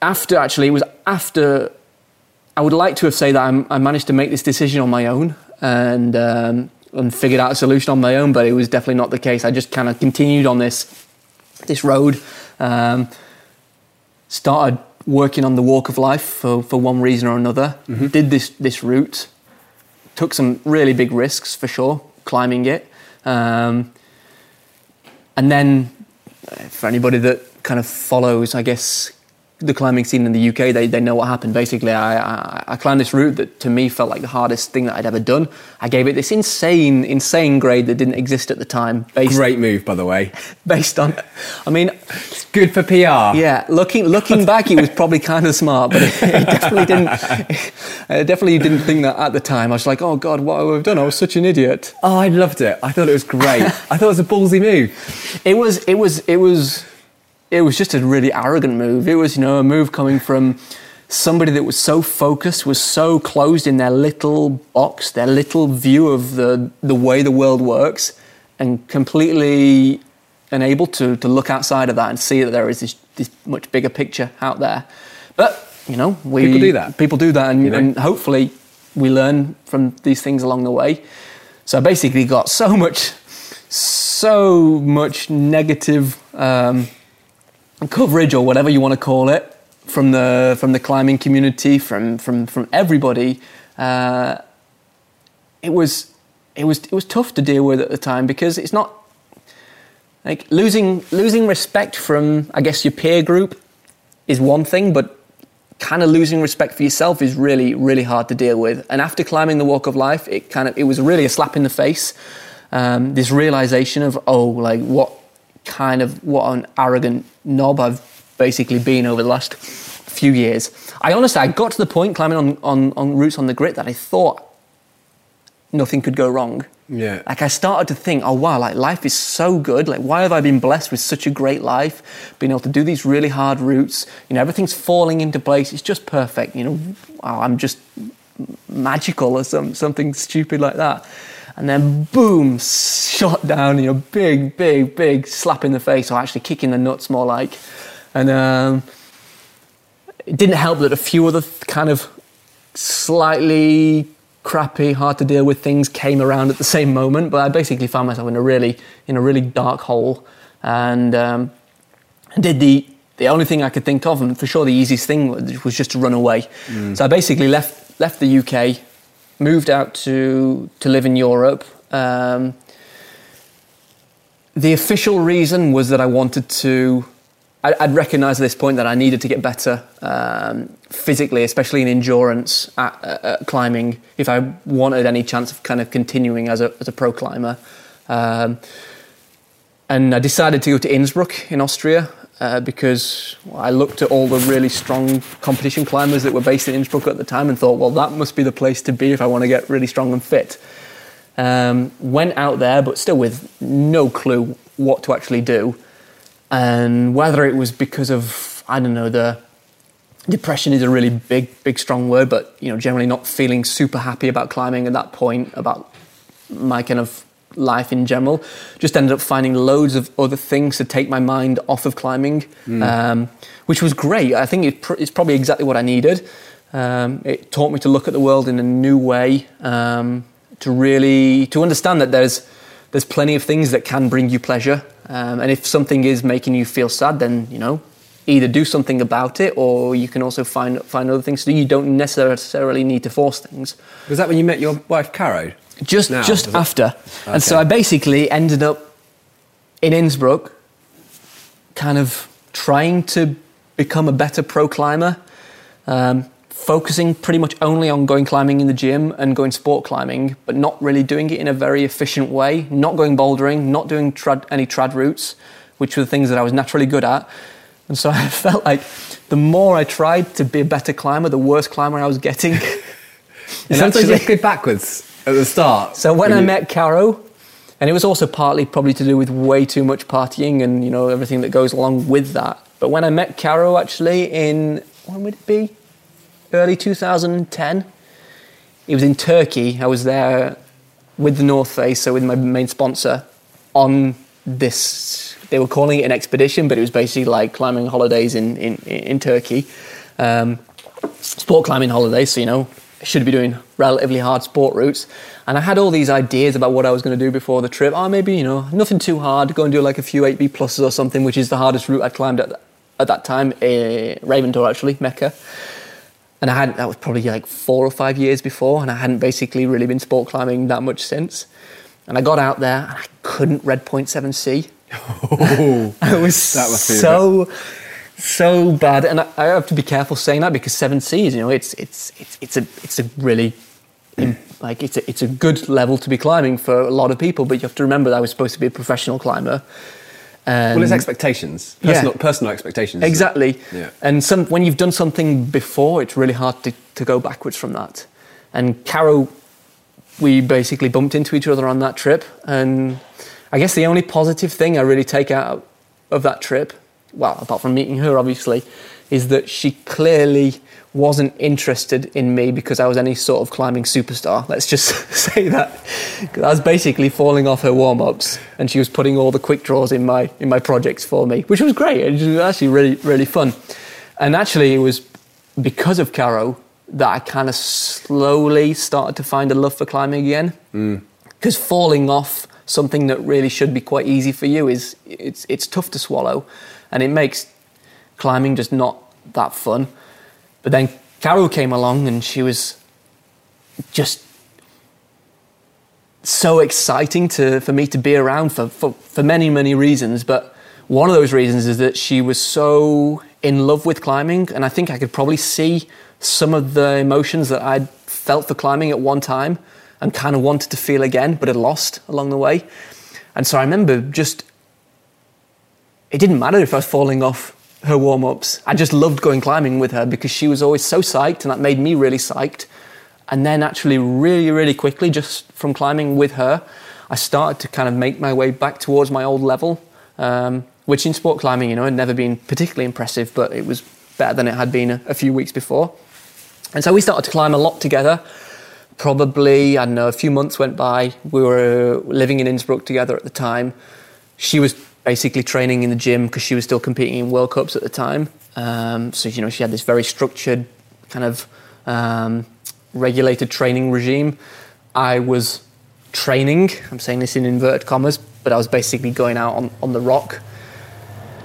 Speaker 2: after actually it was after I would like to have said that I'm, I managed to make this decision on my own and um, and figured out a solution on my own, but it was definitely not the case. I just kind of continued on this this road. Um, started working on the walk of life for, for one reason or another. Did this this route, took some really big risks for sure, climbing it, um, and then uh, for anybody that kind of follows, I guess the climbing scene in the UK, they, they know what happened. Basically, I, I, I climbed this route that to me felt like the hardest thing that I'd ever done. I gave it this insane, insane grade that didn't exist at the time, based
Speaker 1: Great move, by the way. [laughs]
Speaker 2: based on. I mean,
Speaker 1: It's good for PR.
Speaker 2: yeah, looking looking [laughs] back, he was probably kind of smart, but he definitely didn't. [laughs] I definitely didn't think that at the time. I was like, oh god, what have I done? I was such an idiot.
Speaker 1: Oh, I loved it. I thought it was great. [laughs] I thought it was a ballsy move.
Speaker 2: It was it was it was it was just a really arrogant move. It was you know a move coming from somebody that was so focused, was so closed in their little box, their little view of the the way the world works, and completely unable to to look outside of that and see that there is this, this much bigger picture out there. But you know, we
Speaker 1: People do that.
Speaker 2: People do that, and,
Speaker 1: You know?
Speaker 2: and hopefully we learn from these things along the way. So I basically got so much, so much negative um, coverage or whatever you want to call it from the from the climbing community, from from from everybody. Uh, it was it was it was tough to deal with at the time because it's not like losing losing respect from I guess your peer group is one thing, but kind of losing respect for yourself is really really hard to deal with. And after climbing the walk of life, it kind of it was really a slap in the face. Um, this realization of oh like what kind of what an arrogant knob I've basically been over the last few years. I honestly I got to the point climbing on on, on routes on the grit that I thought nothing could go wrong.
Speaker 1: Yeah.
Speaker 2: Like I started to think, oh wow, like life is so good. Like why have I been blessed with such a great life? Being able to do these really hard routes. You know, everything's falling into place. It's just perfect. You know, wow, I'm just magical or some, something stupid like that. And then boom, shot down, you know, big, big, big slap in the face, or actually kicking the nuts more like. And um, it didn't help that a few other kind of slightly crappy, hard to deal with things came around at the same moment. But I basically found myself in a really in a really dark hole, and um, did the the only thing I could think of, and for sure the easiest thing was, was just to run away. Mm. So I basically left left the UK, moved out to to live in Europe. Um, the official reason was that I wanted to I'd recognised at this point that I needed to get better um, physically, especially in endurance at, at, climbing, if I wanted any chance of kind of continuing as a, as a pro climber. Um, and I decided to go to Innsbruck in Austria uh, because I looked at all the really strong competition climbers that were based in Innsbruck at the time and thought, well, that must be the place to be if I want to get really strong and fit. Um, went out there, but still with no clue what to actually do and whether it was because of I don't know the depression is a really big big strong word, but you know generally not feeling super happy about climbing at that point about my kind of life in general. Just ended up finding loads of other things to take my mind off of climbing, mm. um, which was great. I think it pr- it's probably exactly what I needed. Um, it taught me to look at the world in a new way, um, to really to understand that there's there's plenty of things that can bring you pleasure. Um, and if something is making you feel sad, then you know either do something about it, or you can also find find other things to do. You don't necessarily need to force things.
Speaker 1: Was that when you met your wife, Caro?
Speaker 2: Just now, just after, okay. and so I basically ended up in Innsbruck, kind of trying to become a better pro climber. Um, focusing pretty much only on going climbing in the gym and going sport climbing, but not really doing it in a very efficient way, not going bouldering, not doing trad, any trad routes, which were the things that I was naturally good at. And so [laughs] I felt like the more I tried to be a better climber, the worse climber I was getting. [laughs]
Speaker 1: Sometimes you go backwards at the start.
Speaker 2: So when, when I you... met Caro, and it was also partly probably to do with way too much partying and you know everything that goes along with that. But when I met Caro actually in when would it be? Early 2010. It was in Turkey. I was there with the North Face, so with my main sponsor, on this. They were calling it an expedition, but it was basically like climbing holidays in in, in Turkey, um, sport climbing holidays. So you know, should be doing relatively hard sport routes. And I had all these ideas about what I was going to do before the trip. Oh, maybe you know, nothing too hard. Go and do like a few 8B pluses or something, which is the hardest route I'd climbed at at that time. Uh, Raven Tor actually, Mecca and I hadn't. That was probably like four or five years before, and I hadn't basically really been sport climbing that much since. And I got out there, and I couldn't red point seven C. [laughs] Oh, it [laughs] was so so bad, and I, I, have to be careful saying that because seven Cs, you know, it's it's it's it's a it's a really like it's a it's a good level to be climbing for a lot of people, but you have to remember that I was supposed to be a professional climber
Speaker 1: and well, it's expectations, personal, yeah. personal expectations.
Speaker 2: Exactly. Yeah. And some, when you've done something before, it's really hard to, to go backwards from that. And Caro, we basically bumped into each other on that trip. And I guess the only positive thing I really take out of that trip, well, apart from meeting her, obviously, is that she clearly wasn't interested in me because I was any sort of climbing superstar. Let's just [laughs] say that. I was basically falling off her warm ups, and she was putting all the quick draws in my in my projects for me, which was great. It was actually really really fun. And actually, it was because of Caro that I kind of slowly started to find a love for climbing again. Because mm. falling off something that really should be quite easy for you is it's it's tough to swallow, and it makes climbing just not that fun. But then Caro came along and she was just so exciting to for me to be around for, for, for many, many reasons. But one of those reasons is that she was so in love with climbing, and I think I could probably see some of the emotions that I'd felt for climbing at one time and kind of wanted to feel again, but had lost along the way. And so I remember just, it didn't matter if I was falling off her warm ups. I just loved going climbing with her because she was always so psyched, and that made me really psyched. And then, actually, really, really quickly, just from climbing with her, I started to kind of make my way back towards my old level, um, which in sport climbing, you know, had never been particularly impressive, but it was better than it had been a, a few weeks before. And so we started to climb a lot together. Probably, I don't know, a few months went by. We were living in Innsbruck together at the time. She was basically training in the gym because she was still competing in World Cups at the time. Um, so, you know, she had this very structured, kind of um, regulated training regime. I was training, I'm saying this in inverted commas, but I was basically going out on, on the rock,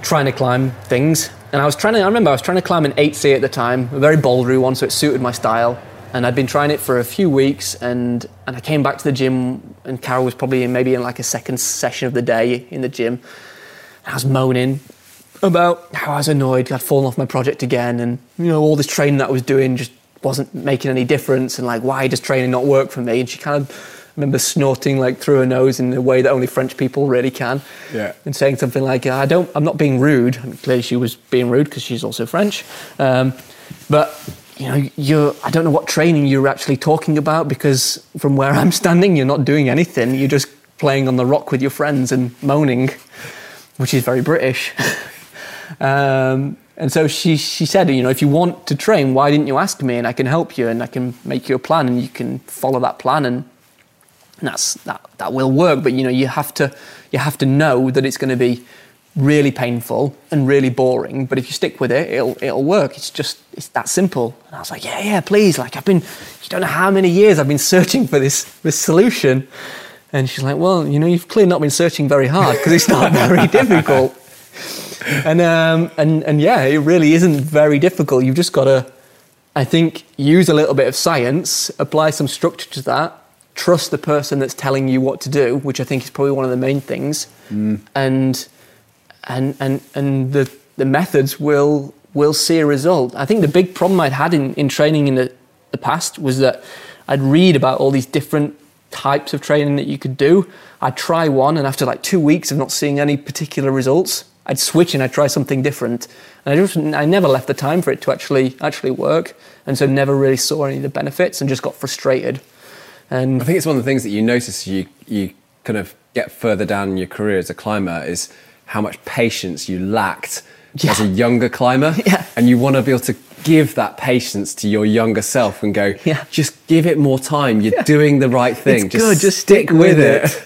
Speaker 2: trying to climb things. And I was trying to, I remember I was trying to climb an 8C at the time, a very bouldery one, so it suited my style. And I'd been trying it for a few weeks, and, and I came back to the gym, and Caro was probably in, maybe in like a second session of the day in the gym. I was moaning about how I was annoyed. I'd fallen off my project again, and you know all this training that I was doing just wasn't making any difference. And like, why does training not work for me? And she kind of I remember snorting like through her nose in a way that only French people really can.
Speaker 1: Yeah.
Speaker 2: And saying something like, "I don't, I'm not being rude." I mean, clearly, she was being rude because she's also French. Um, but you know, you're, I don't know what training you're actually talking about because from where I'm standing, you're not doing anything. You're just playing on the rock with your friends and moaning which is very British. [laughs] um, and so she, she said, you know, if you want to train, why didn't you ask me and I can help you and I can make you a plan and you can follow that plan and that's, that, that will work. But, you know, you have to, you have to know that it's going to be really painful and really boring. But if you stick with it, it'll, it'll work. It's just, it's that simple. And I was like, yeah, yeah, please. Like I've been, you don't know how many years I've been searching for this, this solution. And she's like, well, you know, you've clearly not been searching very hard because it's not [laughs] very difficult. And, um, and, and yeah, it really isn't very difficult. You've just got to, I think, use a little bit of science, apply some structure to that, trust the person that's telling you what to do, which I think is probably one of the main things.
Speaker 1: Mm.
Speaker 2: And, and, and, and the, the methods will, will see a result. I think the big problem I'd had in, in training in the, the past was that I'd read about all these different types of training that you could do. I'd try one, and after like two weeks of not seeing any particular results, I'd switch and I'd try something different. And I just I never left the time for it to actually actually work, and so never really saw any of the benefits and just got frustrated. And
Speaker 1: I think it's one of the things that you notice you you kind of get further down in your career as a climber is how much patience you lacked
Speaker 2: Yeah.
Speaker 1: as a younger climber, [laughs]
Speaker 2: Yeah.
Speaker 1: and you want to be able to give that patience to your younger self and go,
Speaker 2: Yeah.
Speaker 1: just give it more time. You're doing the right thing.
Speaker 2: It's good, just stick
Speaker 1: with
Speaker 2: with
Speaker 1: it.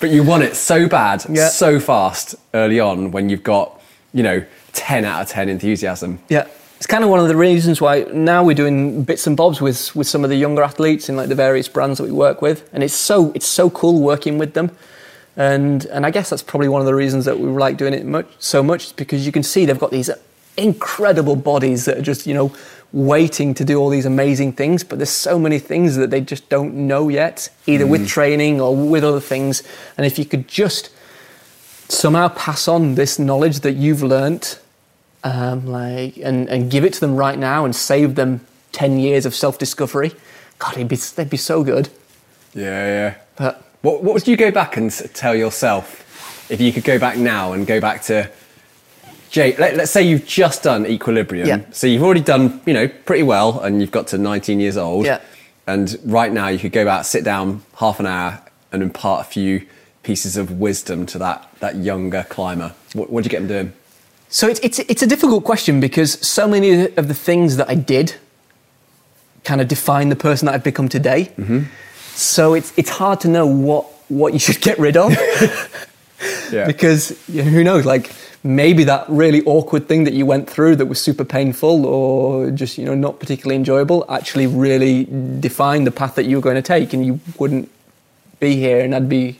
Speaker 1: but you want it so bad,
Speaker 2: Yeah.
Speaker 1: so fast early on when you've got you know ten out of ten enthusiasm.
Speaker 2: Yeah. It's kind of one of the reasons why now we're doing bits and bobs with, with some of the younger athletes in like the various brands that we work with, and it's so it's so cool working with them, and and I guess that's probably one of the reasons that we like doing it much so much is because you can see they've got these incredible bodies that are just you know waiting to do all these amazing things, but there's so many things that they just don't know yet, either with training or with other things, and if you could just somehow pass on this knowledge that you've learnt um, like and, and give it to them right now and save them 10 years of self-discovery god it'd be, they'd be so good.
Speaker 1: Yeah, yeah.
Speaker 2: but
Speaker 1: What, what would you go back and tell yourself if you could go back now and go back to Jay? Let, let's say you've just done Equilibrium.
Speaker 2: Yeah.
Speaker 1: So you've already done, you know, pretty well, and you've got to 19 years old.
Speaker 2: Yeah.
Speaker 1: And right now you could go out, sit down half an hour, and impart a few pieces of wisdom to that that younger climber. What would you get them doing?
Speaker 2: so it's, it's, it's a difficult question because so many of the things that i did kind of define the person that i've become today mm-hmm. so it's, it's hard to know what, what you should get rid of [laughs]
Speaker 1: Yeah.
Speaker 2: because you know, who knows like maybe that really awkward thing that you went through that was super painful or just you know not particularly enjoyable actually really defined the path that you were going to take and you wouldn't be here and i'd be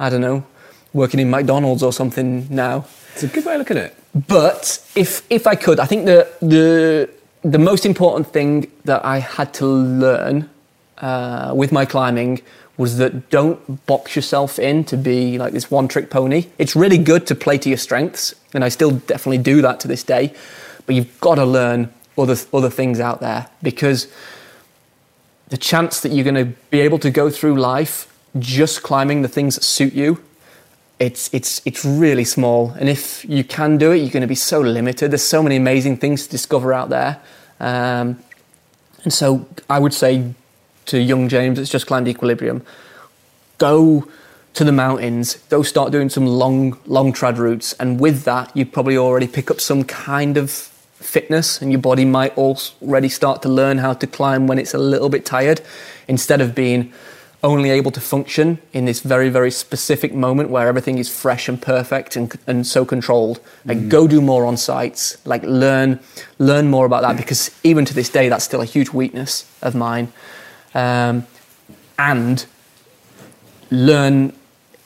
Speaker 2: i don't know working in mcdonald's or something now
Speaker 1: it's a good way of looking at it.
Speaker 2: but if if I could, I think the the the most important thing that I had to learn uh, with my climbing was that don't box yourself in to be like this one trick pony. It's really good to play to your strengths, and I still definitely do that to this day. But you've got to learn other other things out there because the chance that you're going to be able to go through life just climbing the things that suit you it's it's it's really small and if you can do it you're going to be so limited there's so many amazing things to discover out there um, and so i would say to young james it's just climbed equilibrium go to the mountains go start doing some long long trad routes and with that you probably already pick up some kind of fitness and your body might already start to learn how to climb when it's a little bit tired instead of being only able to function in this very, very specific moment where everything is fresh and perfect and, and so controlled. Like, mm. go do more on sites. Like, learn, learn more about that because even to this day, that's still a huge weakness of mine. Um, and learn,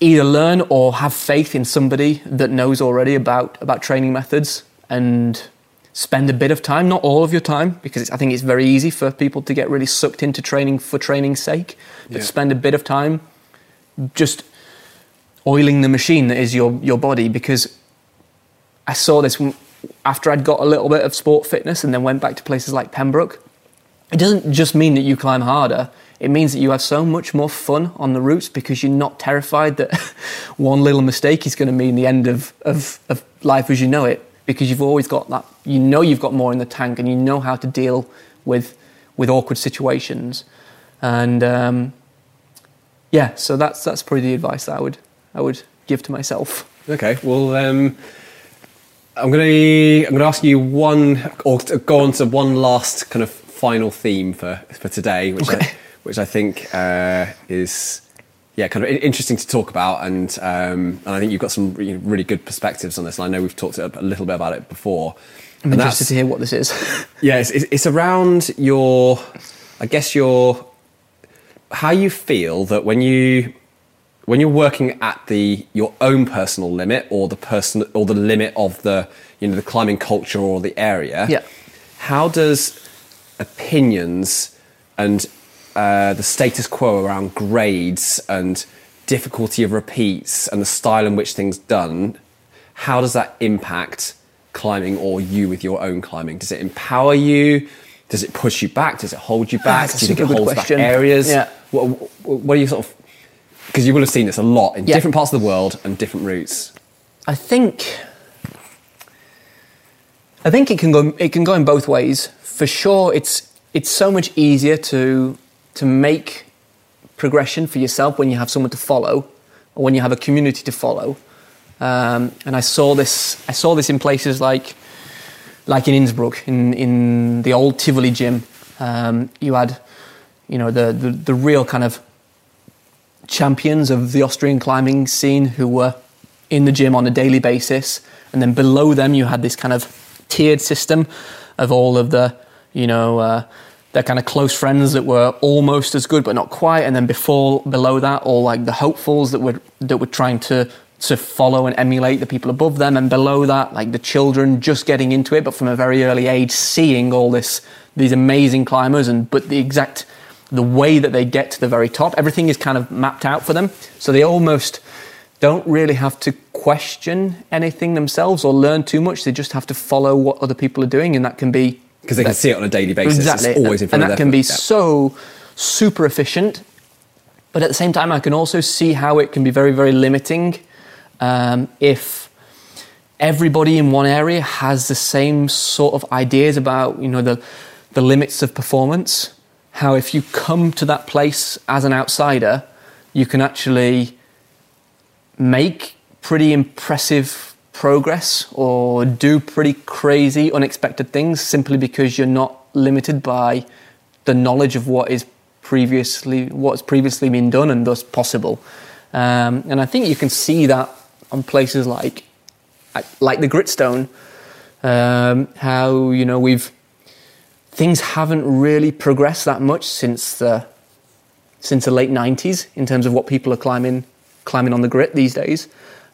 Speaker 2: either learn or have faith in somebody that knows already about about training methods and spend a bit of time, not all of your time, because I think it's very easy for people to get really sucked into training for training's sake, but yeah. spend a bit of time just oiling the machine that is your, your body. Because I saw this after I'd got a little bit of sport fitness and then went back to places like Pembroke. It doesn't just mean that you climb harder. It means that you have so much more fun on the routes because you're not terrified that [laughs] one little mistake is going to mean the end of, of, of life as you know it. Because you've always got that you know you've got more in the tank and you know how to deal with with awkward situations. And um, yeah so that's that's probably the advice that I would I would give to myself.
Speaker 1: Okay well um, I'm gonna I'm gonna ask you one or go on to one last kind of final theme for for today which okay. I, which I think uh, is yeah, kind of interesting to talk about, and um, and I think you've got some really, really good perspectives on this. And I know we've talked a little bit about it before.
Speaker 2: I'm and interested to hear what this is. [laughs]
Speaker 1: yeah, it's, it's around your, I guess your, how you feel that when you when you're working at the your own personal limit or the person or the limit of the you know the climbing culture or the area.
Speaker 2: Yeah.
Speaker 1: How does opinions and uh, the status quo around grades and difficulty of repeats and the style in which things done, how does that impact climbing or you with your own climbing? Does it empower you? Does it push you back? Does it hold you back?
Speaker 2: Do
Speaker 1: you think
Speaker 2: it holds
Speaker 1: question. back areas?
Speaker 2: Yeah.
Speaker 1: What, what, are you sort of? Because you will have seen this a lot in yeah. different parts of the world and different routes.
Speaker 2: I think. I think it can go. It can go in both ways. For sure, it's it's so much easier to to make progression for yourself when you have someone to follow or when you have a community to follow. Um, and I saw this. I saw this in places like, like in Innsbruck, in in the old Tivoli gym. Um, you had, you know, the, the the real kind of champions of the Austrian climbing scene who were in the gym on a daily basis, and then below them you had this kind of tiered system of all of the, you know. Uh, their kind of close friends that were almost as good but not quite, and then before below that, all like the hopefuls that were that were trying to to follow and emulate the people above them, and below that, like the children just getting into it, but from a very early age, seeing all this these amazing climbers, and but the exact the way that they get to the very top, everything is kind of mapped out for them, so they almost don't really have to question anything themselves or learn too much. They just have to follow what other people are doing, and that can be
Speaker 1: because they can see it on a daily basis.
Speaker 2: Exactly,
Speaker 1: it's always in front
Speaker 2: and that can be so super efficient. But at the same time, I can also see how it can be very, very limiting um, if everybody in one area has the same sort of ideas about you know the the limits of performance. How if you come to that place as an outsider, you can actually make pretty impressive progress or do pretty crazy, unexpected things simply because you're not limited by the knowledge of what is previously what's previously been done and thus possible. Um, and I think you can see that on places like like the Gritstone, um, how you know we've things haven't really progressed that much since the since the late '90s in terms of what people are climbing climbing on the grit these days.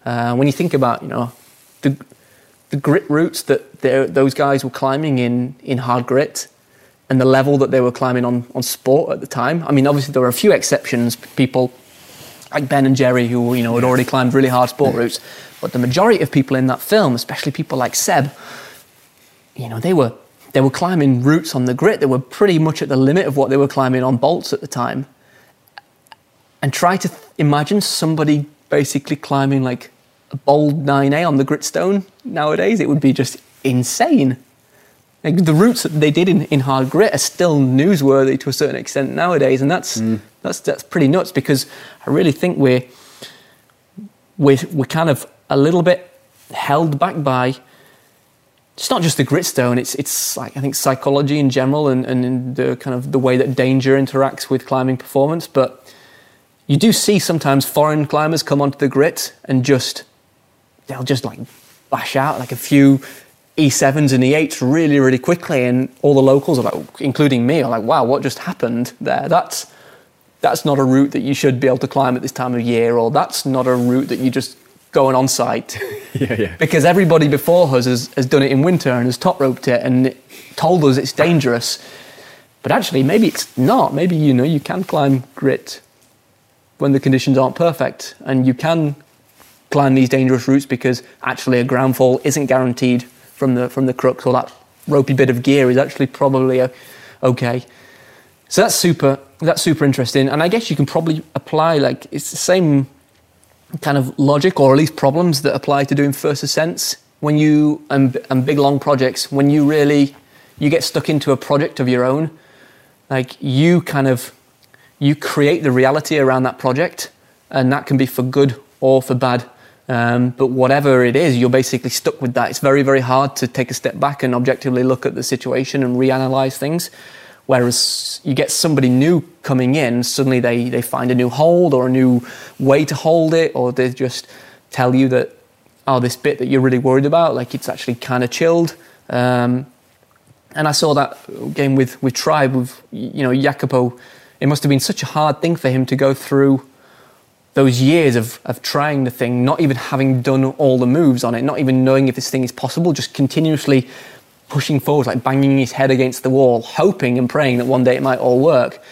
Speaker 2: Uh, when you think about you know the, the grit routes that those guys were climbing in, in hard grit, and the level that they were climbing on on sport at the time. I mean, obviously there were a few exceptions, people like Ben and Jerry who you know had already climbed really hard sport routes, but the majority of people in that film, especially people like Seb, you know, they were they were climbing routes on the grit that were pretty much at the limit of what they were climbing on bolts at the time. And try to th- imagine somebody basically climbing like a bold 9A on the gritstone nowadays. It would be just insane. Like the routes that they did in, in hard grit are still newsworthy to a certain extent nowadays, and that's mm. that's that's pretty nuts because I really think we're we're we're kind of a little bit held back by it's not just the gritstone. It's it's like I think psychology in general and, and the kind of the way that danger interacts with climbing performance. But you do see sometimes foreign climbers come onto the grit and just they'll just like bash out like a few E7s and E8s really really quickly, and all the locals are like, including me, are like, wow, what just happened there? That's that's not a route that you should be able to climb at this time of year, or that's not a route that you just go on site. [laughs]
Speaker 1: Yeah, yeah.
Speaker 2: because everybody before us has, has done it in winter and has top roped it and told us it's dangerous. But actually, maybe it's not. Maybe you know you can climb grit when the conditions aren't perfect, and you can climb these dangerous routes because actually a ground fall isn't guaranteed from the from the crux, or that ropey bit of gear is actually probably a, okay. So that's super. That's super interesting, and I guess you can probably apply like it's the same kind of logic or at least problems that apply to doing first ascents when you and, and big long projects when you really you get stuck into a project of your own like you kind of you create the reality around that project and that can be for good or for bad um, but whatever it is you're basically stuck with that it's very very hard to take a step back and objectively look at the situation and reanalyze things Whereas you get somebody new coming in, suddenly they, they find a new hold or a new way to hold it, or they just tell you that, oh, this bit that you're really worried about, like it's actually kind of chilled. Um, and I saw that game with, with Tribe, with, you know, Jacopo. It must have been such a hard thing for him to go through those years of, of trying the thing, not even having done all the moves on it, not even knowing if this thing is possible, just continuously pushing forward, like banging his head against the wall, hoping and praying that one day it might all work.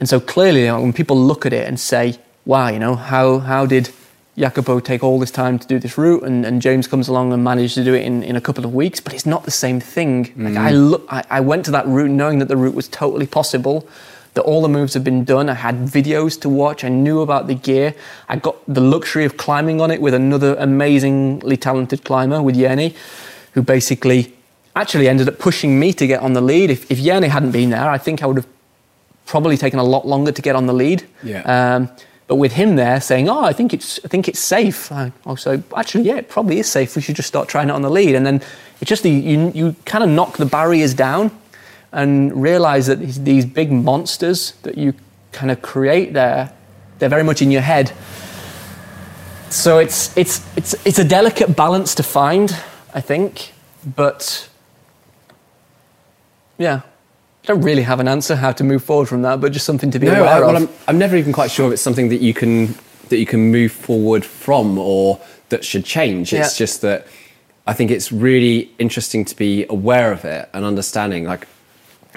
Speaker 2: And so clearly, you know, when people look at it and say, wow, you know, how, how did Jacopo take all this time to do this route and, and James comes along and managed to do it in, in a couple of weeks, but it's not the same thing. Like I, mm. look, I, I went to that route knowing that the route was totally possible, that all the moves had been done. I had videos to watch. I knew about the gear. I got the luxury of climbing on it with another amazingly talented climber, with Yenny, who basically actually ended up pushing me to get on the lead. If, if Yenny hadn't been there, I think I would have probably taken a lot longer to get on the lead.
Speaker 1: Yeah.
Speaker 2: Um, but with him there saying, "Oh, I think it's, I think it's safe," I also actually, yeah, it probably is safe. We should just start trying it on the lead, and then it's just the, you, you kind of knock the barriers down and realize that these, big monsters that you kind of create there, they're very much in your head. So it's it's it's it's a delicate balance to find, I think, but yeah. I don't really have an answer how to move forward from that, but just something to be
Speaker 1: No,
Speaker 2: aware
Speaker 1: I, well,
Speaker 2: of.
Speaker 1: I'm, I'm never even quite sure if it's something that you can that you can move forward from or that should change. It's
Speaker 2: Yeah.
Speaker 1: just that I think it's really interesting to be aware of it and understanding, like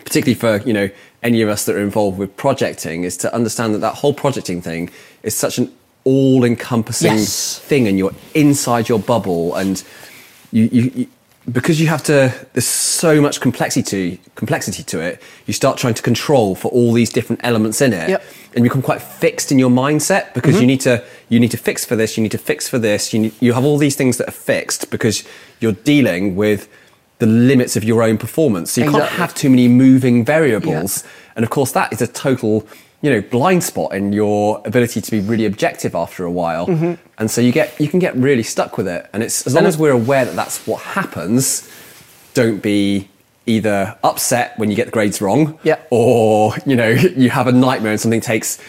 Speaker 1: particularly for you know any of us that are involved with projecting, is to understand that that whole projecting thing is such an all-encompassing
Speaker 2: Yes.
Speaker 1: thing, and you're inside your bubble, and you, you, you because you have to. There's so much complexity complexity to it. You start trying to control for all these different elements in it,
Speaker 2: Yep. Mm-hmm.
Speaker 1: and you become quite fixed in your mindset because you need to you need to fix for this, you need to fix for this. You need, you have all these things that are fixed because you're dealing with the limits of your own performance. So you can't have too many moving variables, and of course that is a total you know blind spot in your ability to be really objective after a while.
Speaker 2: Mm-hmm.
Speaker 1: And so you get you can get really stuck with it. And it's as long as we're aware that that's what happens, don't be either upset when you get the grades wrong
Speaker 2: Yeah.
Speaker 1: or you know [laughs] you have a nightmare and something takes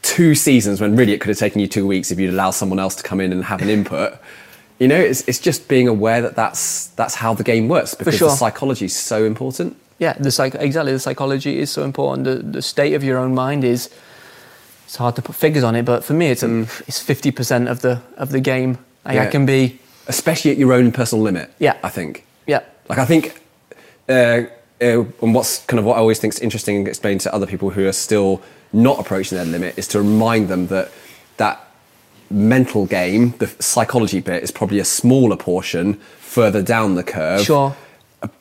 Speaker 1: two seasons when really it could have taken you two weeks if you'd allow someone else to come in and have an input you know it's, it's just being aware that that's that's how the game works because
Speaker 2: sure.
Speaker 1: the psychology is so important
Speaker 2: yeah, the psych- exactly. The psychology is so important. The, the state of your own mind is. It's hard to put figures on it, but for me, it's a, it's fifty percent of the of the game. Like I
Speaker 1: Mm.
Speaker 2: Can be,
Speaker 1: especially at your own personal limit
Speaker 2: Yeah.
Speaker 1: i think
Speaker 2: yeah,
Speaker 1: like i think uh, uh, and what's kind of what I always think is interesting and explain to other people who are still not approaching their limit is to remind them that that mental game, the psychology bit, is probably a smaller portion further down the curve.
Speaker 2: Sure.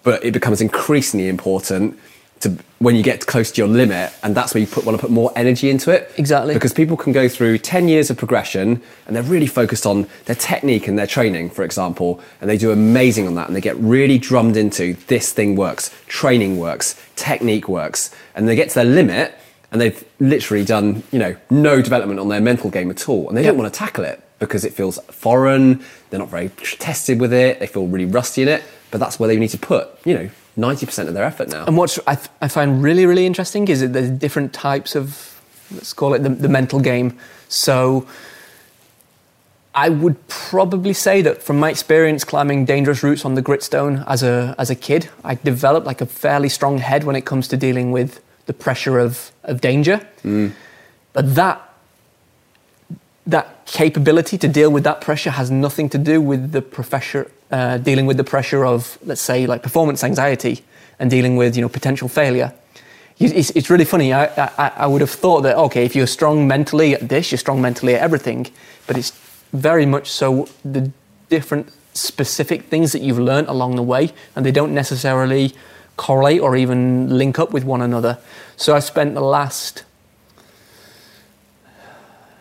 Speaker 1: But it becomes increasingly important to when you get close to your limit, and that's where you put, want to put more energy into it.
Speaker 2: Exactly.
Speaker 1: Because people can go through 10 years of progression and they're really focused on their technique and their training, for example, and they do amazing on that and they get really drummed into this thing works, training works, technique works, and they get to their limit and they've literally done, you know, no development on their mental game at all, and they don't want to tackle it because it feels foreign. They're not very tested with it. They feel really rusty in it. But that's where they need to put, you know, ninety percent of their effort now.
Speaker 2: And what I, th- I find really, really interesting is that there's different types of, let's call it the, the mental game. So I would probably say that from my experience climbing dangerous routes on the gritstone as a, as a kid, I developed like a fairly strong head when it comes to dealing with the pressure of, of danger. But that that capability to deal with that pressure has nothing to do with the professor uh, dealing with the pressure of let's say like performance anxiety and dealing with you know potential failure. It's, it's really funny. I, I, I would have thought that okay if you're strong mentally at this you're strong mentally at everything. But it's very much so the different specific things that you've learned along the way. And they don't necessarily correlate or even link up with one another so i've spent the last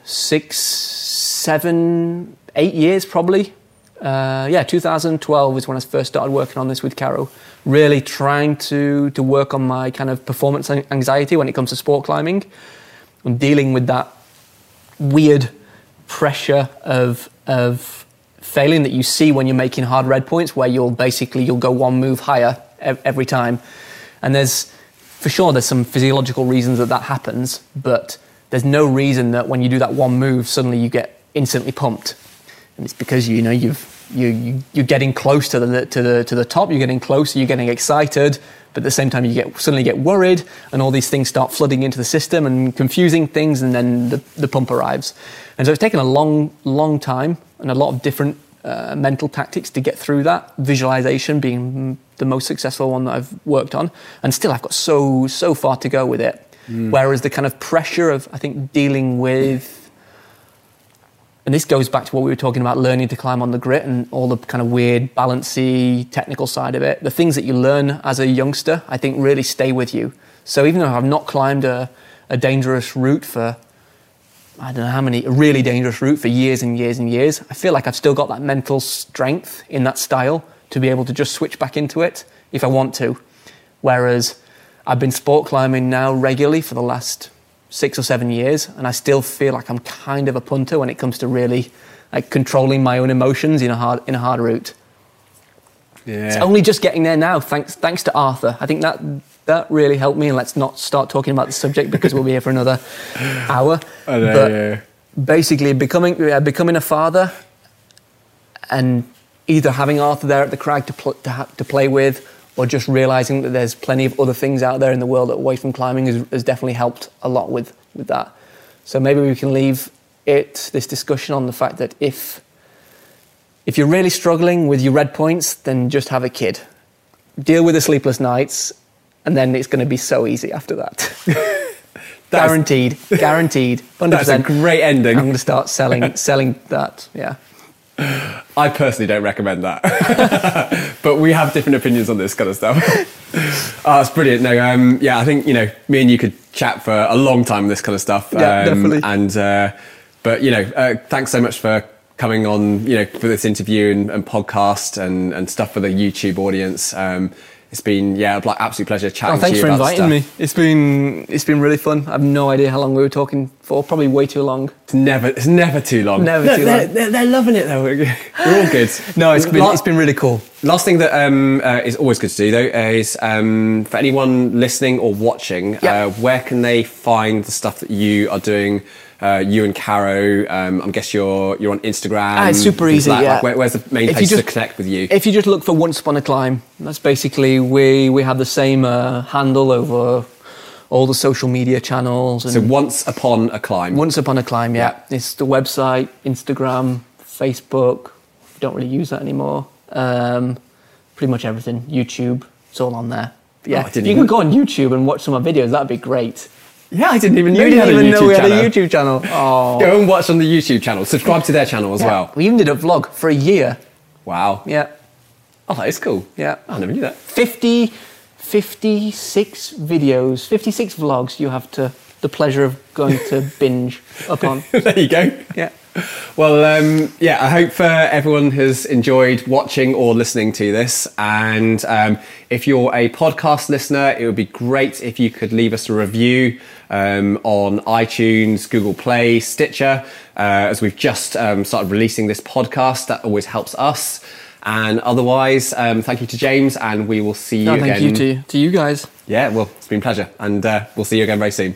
Speaker 2: six, seven, eight years probably. Uh, yeah, 2012 was when I first started working on this with Caro. Really trying to to work on my kind of performance anxiety when it comes to sport climbing, and dealing with that weird pressure of of failing that you see when you're making hard red points, where you'll basically you'll go one move higher every time, and there's for sure there's some physiological reasons that that happens, but there's no reason that when you do that one move suddenly you get instantly pumped, and it's because you know you've you, you you're getting close to the to the to the top, you're getting closer, you're getting excited, but at the same time you get suddenly get worried, and all these things start flooding into the system and confusing things, and then the, the pump arrives, and so it's taken a long long time and a lot of different uh, mental tactics to get through that. Visualization being mm, the most successful one that I've worked on, and still I've got so so far to go with it. Whereas the kind of pressure of I think dealing with and this goes back to what we were talking about learning to climb on the grit and all the kind of weird balancy technical side of it the things that you learn as a youngster i think really stay with you so even though i've not climbed a, a dangerous route for i don't know how many a really dangerous route for years and years and years i feel like i've still got that mental strength in that style to be able to just switch back into it if i want to whereas i've been sport climbing now regularly for the last six or seven years, and I still feel like I'm kind of a punter when it comes to really like controlling my own emotions in a hard in a hard route.
Speaker 1: Yeah.
Speaker 2: It's only just getting there now, thanks thanks to Arthur. I think that that really helped me. And let's not start talking about the subject because we'll be here for another [laughs] hour.
Speaker 1: I know,
Speaker 2: but
Speaker 1: yeah.
Speaker 2: basically, becoming uh, becoming a father, and either having Arthur there at the crag to pl- to, ha- to play with, or just realizing that there's plenty of other things out there in the world away from climbing has, has definitely helped a lot with with that. So maybe we can leave it this discussion on the fact that if if you're really struggling with your red points, then just have a kid. Deal with the sleepless nights, and then it's going to be so easy after that. [laughs] guaranteed, guaranteed, hundred [laughs]
Speaker 1: That's a great ending.
Speaker 2: I'm going to start selling [laughs] selling that. Yeah.
Speaker 1: I personally don't recommend that, but we have different opinions on this kind of stuff. oh, it's brilliant. No, um, yeah, I think you know, me and you could chat for a long time on this kind of stuff.
Speaker 2: Yeah,
Speaker 1: um,
Speaker 2: definitely.
Speaker 1: And uh, but you know, uh, thanks so much for coming on. You know, for this interview and, and podcast and, and stuff for the YouTube audience. Um, it's been yeah, like absolute pleasure chatting
Speaker 2: Oh, thanks
Speaker 1: to
Speaker 2: for
Speaker 1: about
Speaker 2: inviting
Speaker 1: stuff.
Speaker 2: me. It's been it's been really fun. I have no idea how long we were talking for. Probably way too long.
Speaker 1: It's never, it's never too long.
Speaker 2: Never
Speaker 1: Look,
Speaker 2: too
Speaker 1: they're,
Speaker 2: long.
Speaker 1: They're, they're loving it though. [laughs] We're all good.
Speaker 2: No, it's been
Speaker 1: La-
Speaker 2: it's been really cool.
Speaker 1: Last thing that um, uh, is always good to do though is um, for anyone listening or watching,
Speaker 2: Yeah.
Speaker 1: uh, where can they find the stuff that you are doing? Uh, you and Caro, um, I guess you're you're on Instagram.
Speaker 2: Ah, it's super easy,
Speaker 1: like
Speaker 2: yeah.
Speaker 1: Like, where, where's the main
Speaker 2: If
Speaker 1: place
Speaker 2: you
Speaker 1: to
Speaker 2: just-
Speaker 1: connect with you?
Speaker 2: If you just look for Once Upon a Climb, that's basically we we have the same uh, handle over all the social media channels. And
Speaker 1: so once upon a climb.
Speaker 2: Once Upon a Climb, yeah. It's the website, Instagram, Facebook. Don't really use that anymore. Um, pretty much everything. YouTube. It's all on there. Yeah,
Speaker 1: Oh, I didn't
Speaker 2: you
Speaker 1: even-
Speaker 2: can go on YouTube and watch some of my videos. That'd be great.
Speaker 1: Yeah, I didn't even know
Speaker 2: You didn't even know we had a YouTube channel. [laughs] Oh,
Speaker 1: Go and watch on the YouTube channel. Subscribe to their channel as well.
Speaker 2: we even did a vlog for a year.
Speaker 1: Wow.
Speaker 2: Yeah,
Speaker 1: Oh, that is cool.
Speaker 2: yeah.
Speaker 1: I never knew that.
Speaker 2: 50, 56 videos, 56 vlogs you have to the pleasure of going to [laughs] binge upon. [laughs]
Speaker 1: there you go.
Speaker 2: Yeah.
Speaker 1: Well, um, yeah, I hope uh, everyone has enjoyed watching or listening to this. And um, if you're a podcast listener, it would be great if you could leave us a review um, on iTunes, Google Play, Stitcher, uh, as we've just um, started releasing this podcast. That always helps us. And otherwise, um, thank you to James, and we will see you
Speaker 2: No,
Speaker 1: again.
Speaker 2: thank you to, to you guys.
Speaker 1: Yeah, well, it's been a pleasure, and uh, we'll see you again very soon.